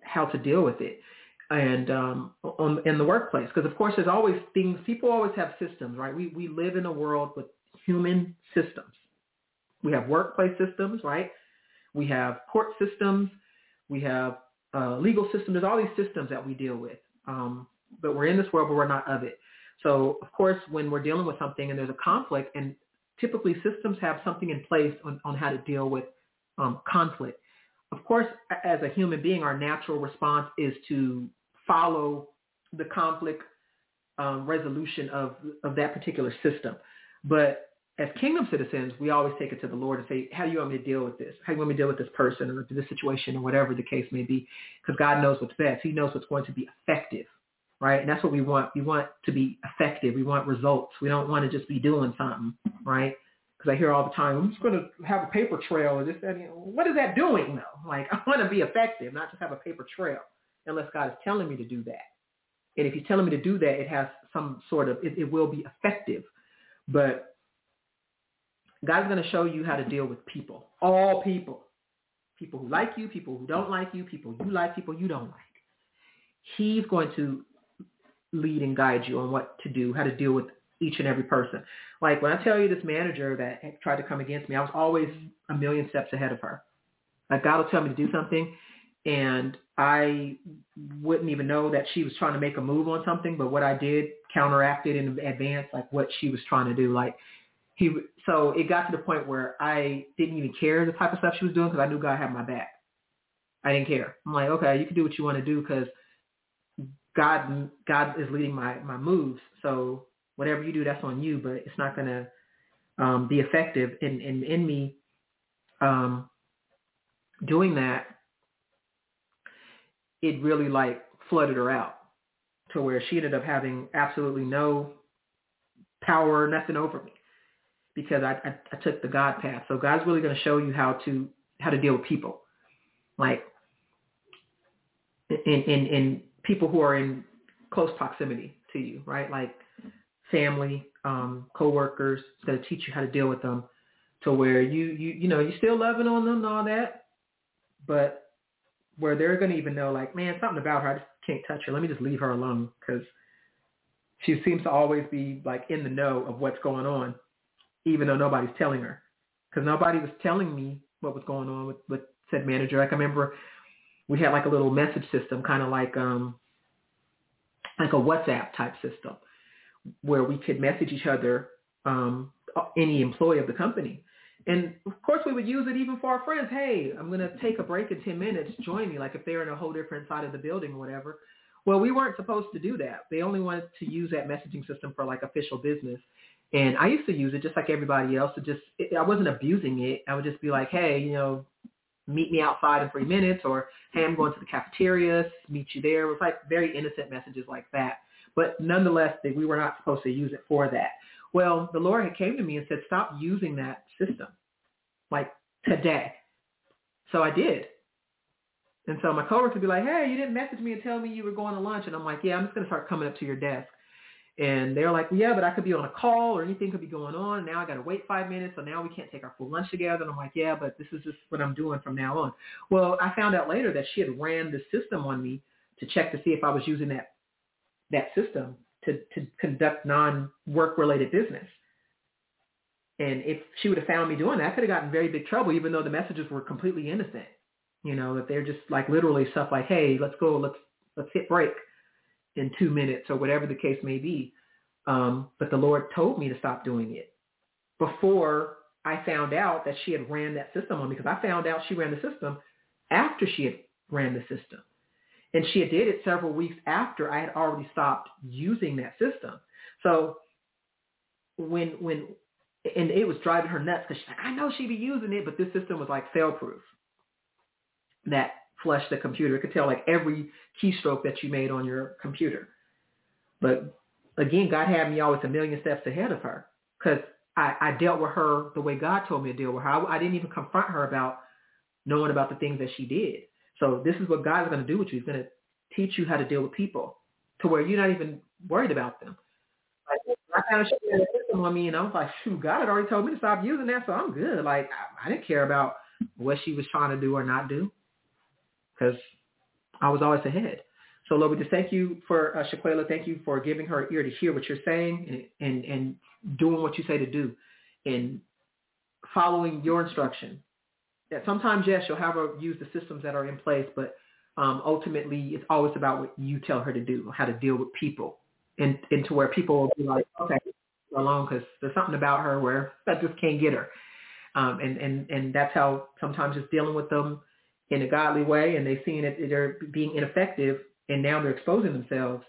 how to deal with it and um, on, in the workplace. Because of course, there's always things. People always have systems, right? We we live in a world with human systems. We have workplace systems, right? We have court systems. We have uh, legal system. There's all these systems that we deal with. Um, but we're in this world, but we're not of it. So of course, when we're dealing with something and there's a conflict, and typically systems have something in place on, on how to deal with um, conflict. Of course, as a human being, our natural response is to follow the conflict um, resolution of, of that particular system. But as kingdom citizens, we always take it to the Lord and say, how do you want me to deal with this? How do you want me to deal with this person or this situation or whatever the case may be? Because God knows what's best. He knows what's going to be effective, right? And that's what we want. We want to be effective. We want results. We don't want to just be doing something, right? Because I hear all the time, I'm just going to have a paper trail or this, that, you know, what is that doing though? Like I want to be effective, not just have a paper trail unless God is telling me to do that. And if he's telling me to do that, it has some sort of, it, it will be effective. But God's going to show you how to deal with people, all people, people who like you, people who don't like you, people you like, people you don't like. He's going to lead and guide you on what to do, how to deal with each and every person. Like when I tell you this manager that tried to come against me, I was always a million steps ahead of her. Like God will tell me to do something and I wouldn't even know that she was trying to make a move on something, but what I did counteracted in advance, like what she was trying to do. Like he, so it got to the point where I didn't even care the type of stuff she was doing because I knew God had my back. I didn't care. I'm like, okay, you can do what you want to do because God, God is leading my my moves. So whatever you do, that's on you, but it's not to um, be effective in in in me um, doing that it really like flooded her out to where she ended up having absolutely no power, nothing over me because I, I, I took the God path. So God's really going to show you how to how to deal with people, like in in in people who are in close proximity to you, right? Like family, um, coworkers. It's going to teach you how to deal with them to where you you you know you're still loving on them and all that, but where they're going to even know like, man, something about her. I just can't touch her. Let me just leave her alone because she seems to always be like in the know of what's going on, even though nobody's telling her. Because nobody was telling me what was going on with, with said manager. Like I remember we had like a little message system, kind of like um like a WhatsApp type system, where we could message each other, um, any employee of the company. And of course, we would use it even for our friends. Hey, I'm going to take a break in 10 minutes. Join me. Like if they're in a whole different side of the building or whatever. Well, we weren't supposed to do that. They only wanted to use that messaging system for like official business. And I used to use it just like everybody else. To just, it, I wasn't abusing it. I would just be like, hey, you know, meet me outside in three minutes, or hey, I'm going to the cafeteria, meet you there. It was like very innocent messages like that. But nonetheless, we were not supposed to use it for that. Well, the Lord had came to me and said, stop using that system, like today. So I did. And so my coworker would be like, hey, you didn't message me and tell me you were going to lunch. And I'm like, yeah, I'm just going to start coming up to your desk. And they're like, yeah, but I could be on a call or anything could be going on. Now I got to wait five minutes. So now we can't take our full lunch together. And I'm like, yeah, but this is just what I'm doing from now on. Well, I found out later that she had ran the system on me to check to see if I was using that, that system to, to conduct non-work related business. And if she would have found me doing that, I could have gotten very big trouble, even though the messages were completely innocent. You know, that they're just like literally stuff like, hey, let's go, let's, let's hit break in two minutes or whatever the case may be. Um, but the Lord told me to stop doing it before I found out that she had ran that system on me because I found out she ran the system after she had ran the system. And she did it several weeks after I had already stopped using that system. So when, when, and it was driving her nuts because she's like, I know she'd be using it, but this system was like fail proof that flushed the computer. It could tell like every keystroke that you made on your computer. But again, God had me always a million steps ahead of her because I, I dealt with her the way God told me to deal with her. I, I didn't even confront her about knowing about the things that she did. So this is what God is going to do with you. He's going to teach you how to deal with people to where you're not even worried about them. Like, I kind of shut the system on me, and I was like, shoot, God had already told me to stop using that, so I'm good. Like, I, I didn't care about what she was trying to do or not do because I was always ahead. So Lord, we just thank you for uh, Shaquella. Thank you for giving her ear to hear what you're saying and, and, and doing what you say to do and following your instruction that sometimes, yes, you'll have her use the systems that are in place, but um, ultimately it's always about what you tell her to do, how to deal with people, and, and to where people will be like, okay, alone because there's something about her where I just can't get her. Um, and, and, and that's how sometimes just dealing with them in a godly way and they're seeing it, they're being ineffective and now they're exposing themselves,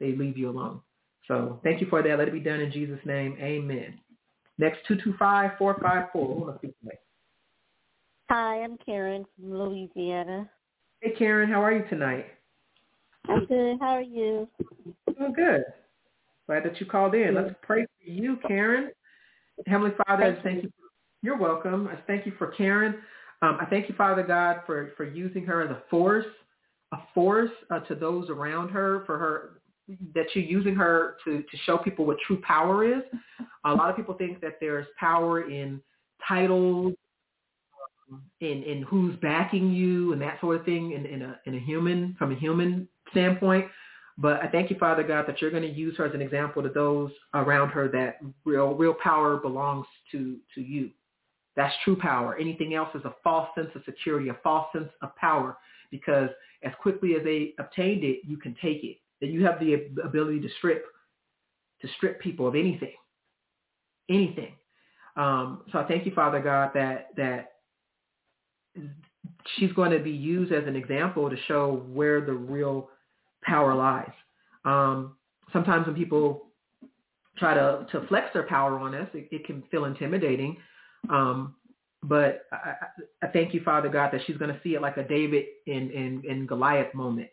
they leave you alone. So thank you for that. Let it be done in Jesus' name. Amen. Next, 225-454. Hi, I'm Karen from Louisiana. Hey, Karen, how are you tonight? I'm good. How are you? Doing good. Glad that you called in. Let's pray for you, Karen. Heavenly Father, thank you. You're welcome. I thank you for Karen. Um, I thank you, Father God, for, for using her as a force, a force uh, to those around her, for her that you're using her to, to show people what true power is. A lot of people think that there's power in titles in in who's backing you and that sort of thing in, in a in a human from a human standpoint. But I thank you, Father God, that you're going to use her as an example to those around her that real real power belongs to to you. That's true power. Anything else is a false sense of security, a false sense of power, because as quickly as they obtained it, you can take it. Then you have the ability to strip to strip people of anything, anything. Um, so I thank you, Father God, that that she's going to be used as an example to show where the real power lies. Um, sometimes when people try to, to flex their power on us, it, it can feel intimidating. Um, but I, I, thank you, Father God, that she's going to see it like a David in, in, in Goliath moment.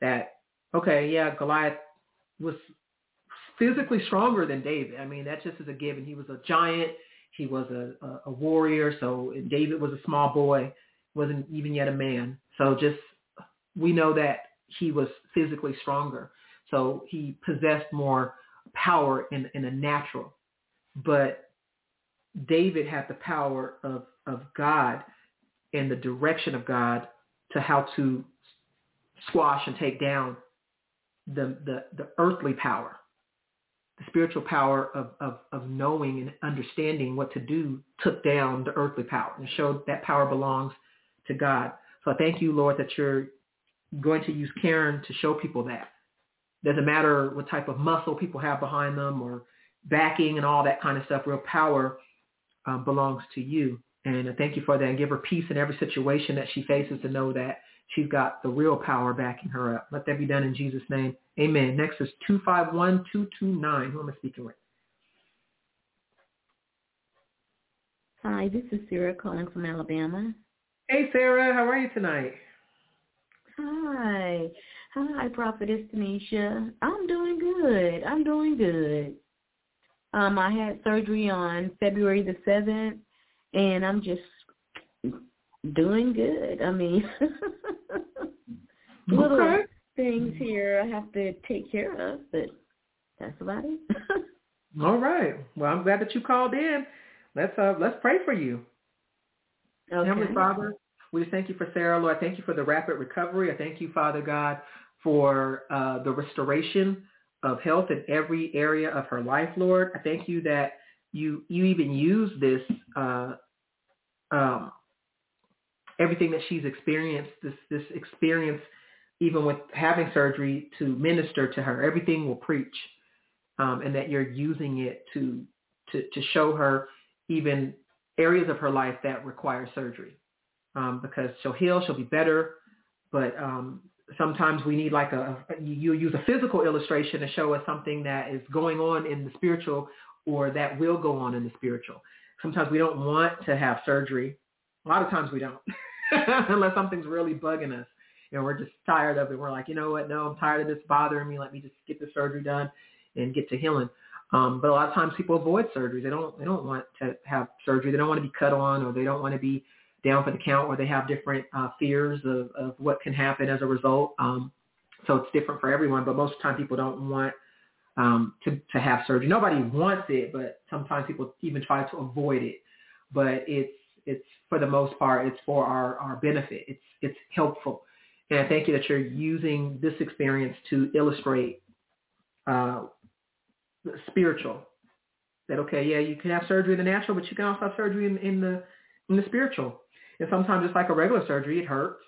That, okay, yeah, Goliath was physically stronger than David. I mean, that just is a given. He was a giant. He was a, a, a warrior. So David was a small boy, wasn't even yet a man. So just we know that he was physically stronger. So he possessed more power in, in a natural. But David had the power of, of God and the direction of God to how to squash and take down the, the, the earthly power the spiritual power of, of, of knowing and understanding what to do took down the earthly power and showed that power belongs to God. So I thank you, Lord, that you're going to use Karen to show people that. Doesn't matter what type of muscle people have behind them or backing and all that kind of stuff. Real power um, belongs to you. And I thank you for that and give her peace in every situation that she faces to know that she's got the real power backing her up. Let that be done in Jesus' name. Amen. Next is 251229. Who am I speaking with? Hi, this is Sarah calling from Alabama. Hey, Sarah. How are you tonight? Hi. Hi, Prophetess Tanisha. I'm doing good. I'm doing good. Um, I had surgery on February the 7th, and I'm just doing good. I mean, little Okay. things here I have to take care of, but that's about it. All right. Well, I'm glad that you called in. Let's uh, let's pray for you. Heavenly. Father, we just thank you for Sarah, Lord. Thank you for the rapid recovery. I thank you, Father God, for uh, the restoration of health in every area of her life, Lord. I thank you that you you even use this uh, um, everything that she's experienced, this this experience, even with having surgery, to minister to her. Everything will preach, um, and that you're using it to to to show her even areas of her life that require surgery um, because she'll heal, she'll be better. But um, sometimes we need like a, you use a physical illustration to show us something that is going on in the spiritual or that will go on in the spiritual. Sometimes we don't want to have surgery. A lot of times we don't, unless something's really bugging us. You know, we're just tired of it. We're like, you know what? No, I'm tired of this bothering me. Let me just get the surgery done and get to healing. Um, but a lot of times people avoid surgery. They don't they don't want to have surgery. They don't want to be cut on or they don't want to be down for the count or they have different uh, fears of, of what can happen as a result. Um, so it's different for everyone, but most of the time people don't want um, to, to have surgery. Nobody wants it, but sometimes people even try to avoid it. But it's it's for the most part, it's for our, our benefit. It's it's helpful. And I thank you that you're using this experience to illustrate uh, spiritual. That okay, yeah, you can have surgery in the natural, but you can also have surgery in, in the in the spiritual. And sometimes it's like a regular surgery, it hurts,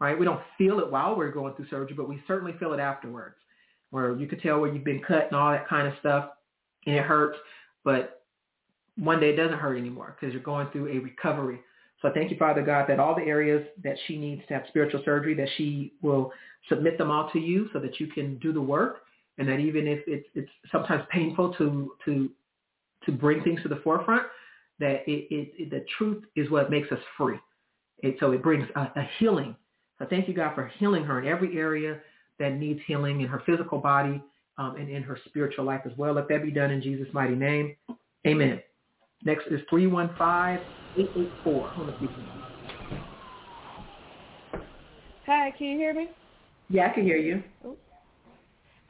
right? We don't feel it while we're going through surgery, but we certainly feel it afterwards, where you could tell where you've been cut and all that kind of stuff, and it hurts, but one day it doesn't hurt anymore because you're going through a recovery. So I thank you, Father God, that all the areas that she needs to have spiritual surgery, that she will submit them all to you so that you can do the work and that even if it's, it's sometimes painful to, to, to bring things to the forefront, that it, it, it, the truth is what makes us free. It, so it brings a, a healing. So thank you, God, for healing her in every area that needs healing in her physical body um, and in her spiritual life as well. Let that be done in Jesus' mighty name. Amen. Next is 315-884. Hold on, please. Hi, can you hear me? Yeah, I can hear you.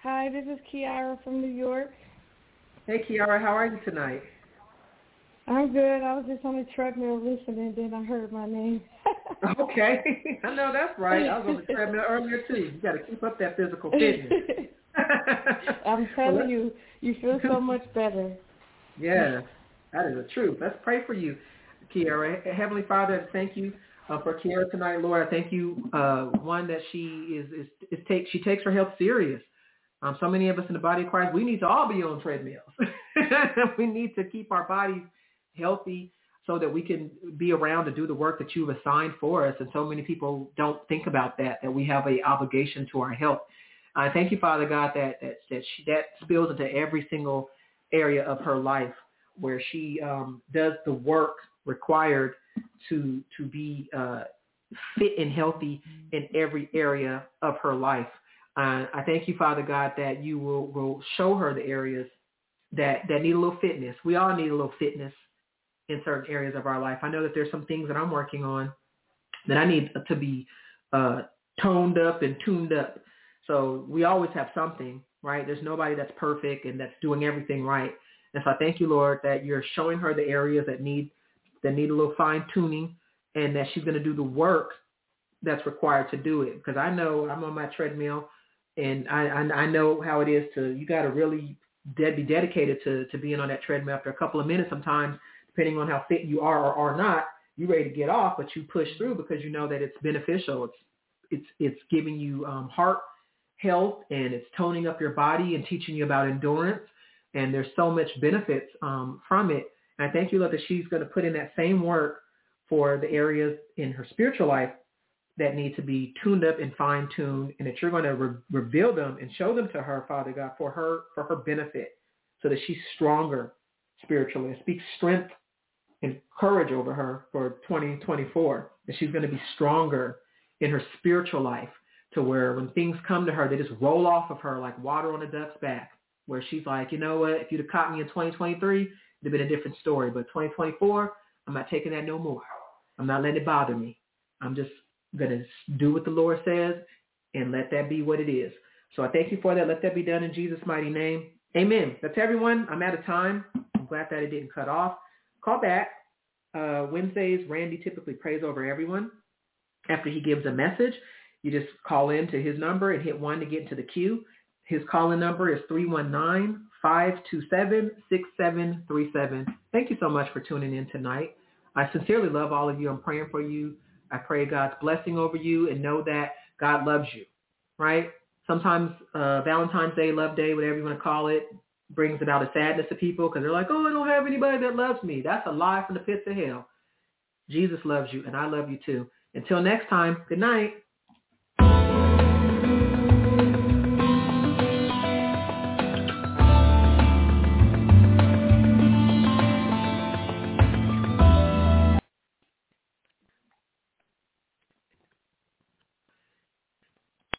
Hi, this is Kiara from New York. Hey, Kiara, how are you tonight? I'm good. I was just on the treadmill listening, then I heard my name. Okay. I know that's right. I was on the treadmill earlier, too. You got to keep up that physical fitness. I'm telling you, you feel so much better. Yeah, that is the truth. Let's pray for you, Kiara. Heavenly Father, thank you uh, for Kiara tonight, Lord. I thank you, uh, one, that she is, is, is take, she takes her health serious. Um, so many of us in the body of Christ, we need to all be on treadmills. we need to keep our bodies healthy so that we can be around to do the work that you've assigned for us. And so many people don't think about that, that we have a obligation to our health. I thank you, Father God, that that that, she, that spills into every single area of her life where she um, does the work required to to be uh, fit and healthy in every area of her life. Uh, I thank you, Father God, that you will, will show her the areas that, that need a little fitness. We all need a little fitness in certain areas of our life. I know that there's some things that I'm working on that I need to be uh, toned up and tuned up. So we always have something, right? There's nobody that's perfect and that's doing everything right. And so I thank you, Lord, that you're showing her the areas that need that need a little fine tuning and that she's going to do the work that's required to do it. Because I know I'm on my treadmill and I, I, I know how it is to, you got to really dead be dedicated to to being on that treadmill after a couple of minutes sometimes depending on how fit you are or are not you're ready to get off but you push through because you know that it's beneficial. It's it's it's giving you um, heart health and it's toning up your body and teaching you about endurance. And there's so much benefits um, from it. And i thank you love that she's going to put in that same work for the areas in her spiritual life that need to be tuned up and fine-tuned and that you're going to re- reveal them and show them to her, Father God, for her, for her benefit so that she's stronger spiritually and speaks strength and courage over her for 2024, that she's going to be stronger in her spiritual life to where when things come to her, they just roll off of her like water on a duck's back, where she's like, you know what, if you'd have caught me in 2023, it'd have been a different story. But 2024, I'm not taking that no more. I'm not letting it bother me. I'm just going to do what the Lord says and let that be what it is. So I thank you for that. Let that be done in Jesus' mighty name. Amen. That's everyone. I'm out of time. I'm glad that it didn't cut off. Call back. Uh, Wednesdays, Randy typically prays over everyone. After he gives a message, you just call in to his number and hit 1 to get into the queue. His calling number is 319-527-6737. Thank you so much for tuning in tonight. I sincerely love all of you. I'm praying for you. I pray God's blessing over you and know that God loves you, right? Sometimes uh, Valentine's Day, Love Day, whatever you want to call it, brings about a sadness to people because they're like, oh, I don't have anybody that loves me. That's a lie from the pits of hell. Jesus loves you, and I love you too. Until next time, good night.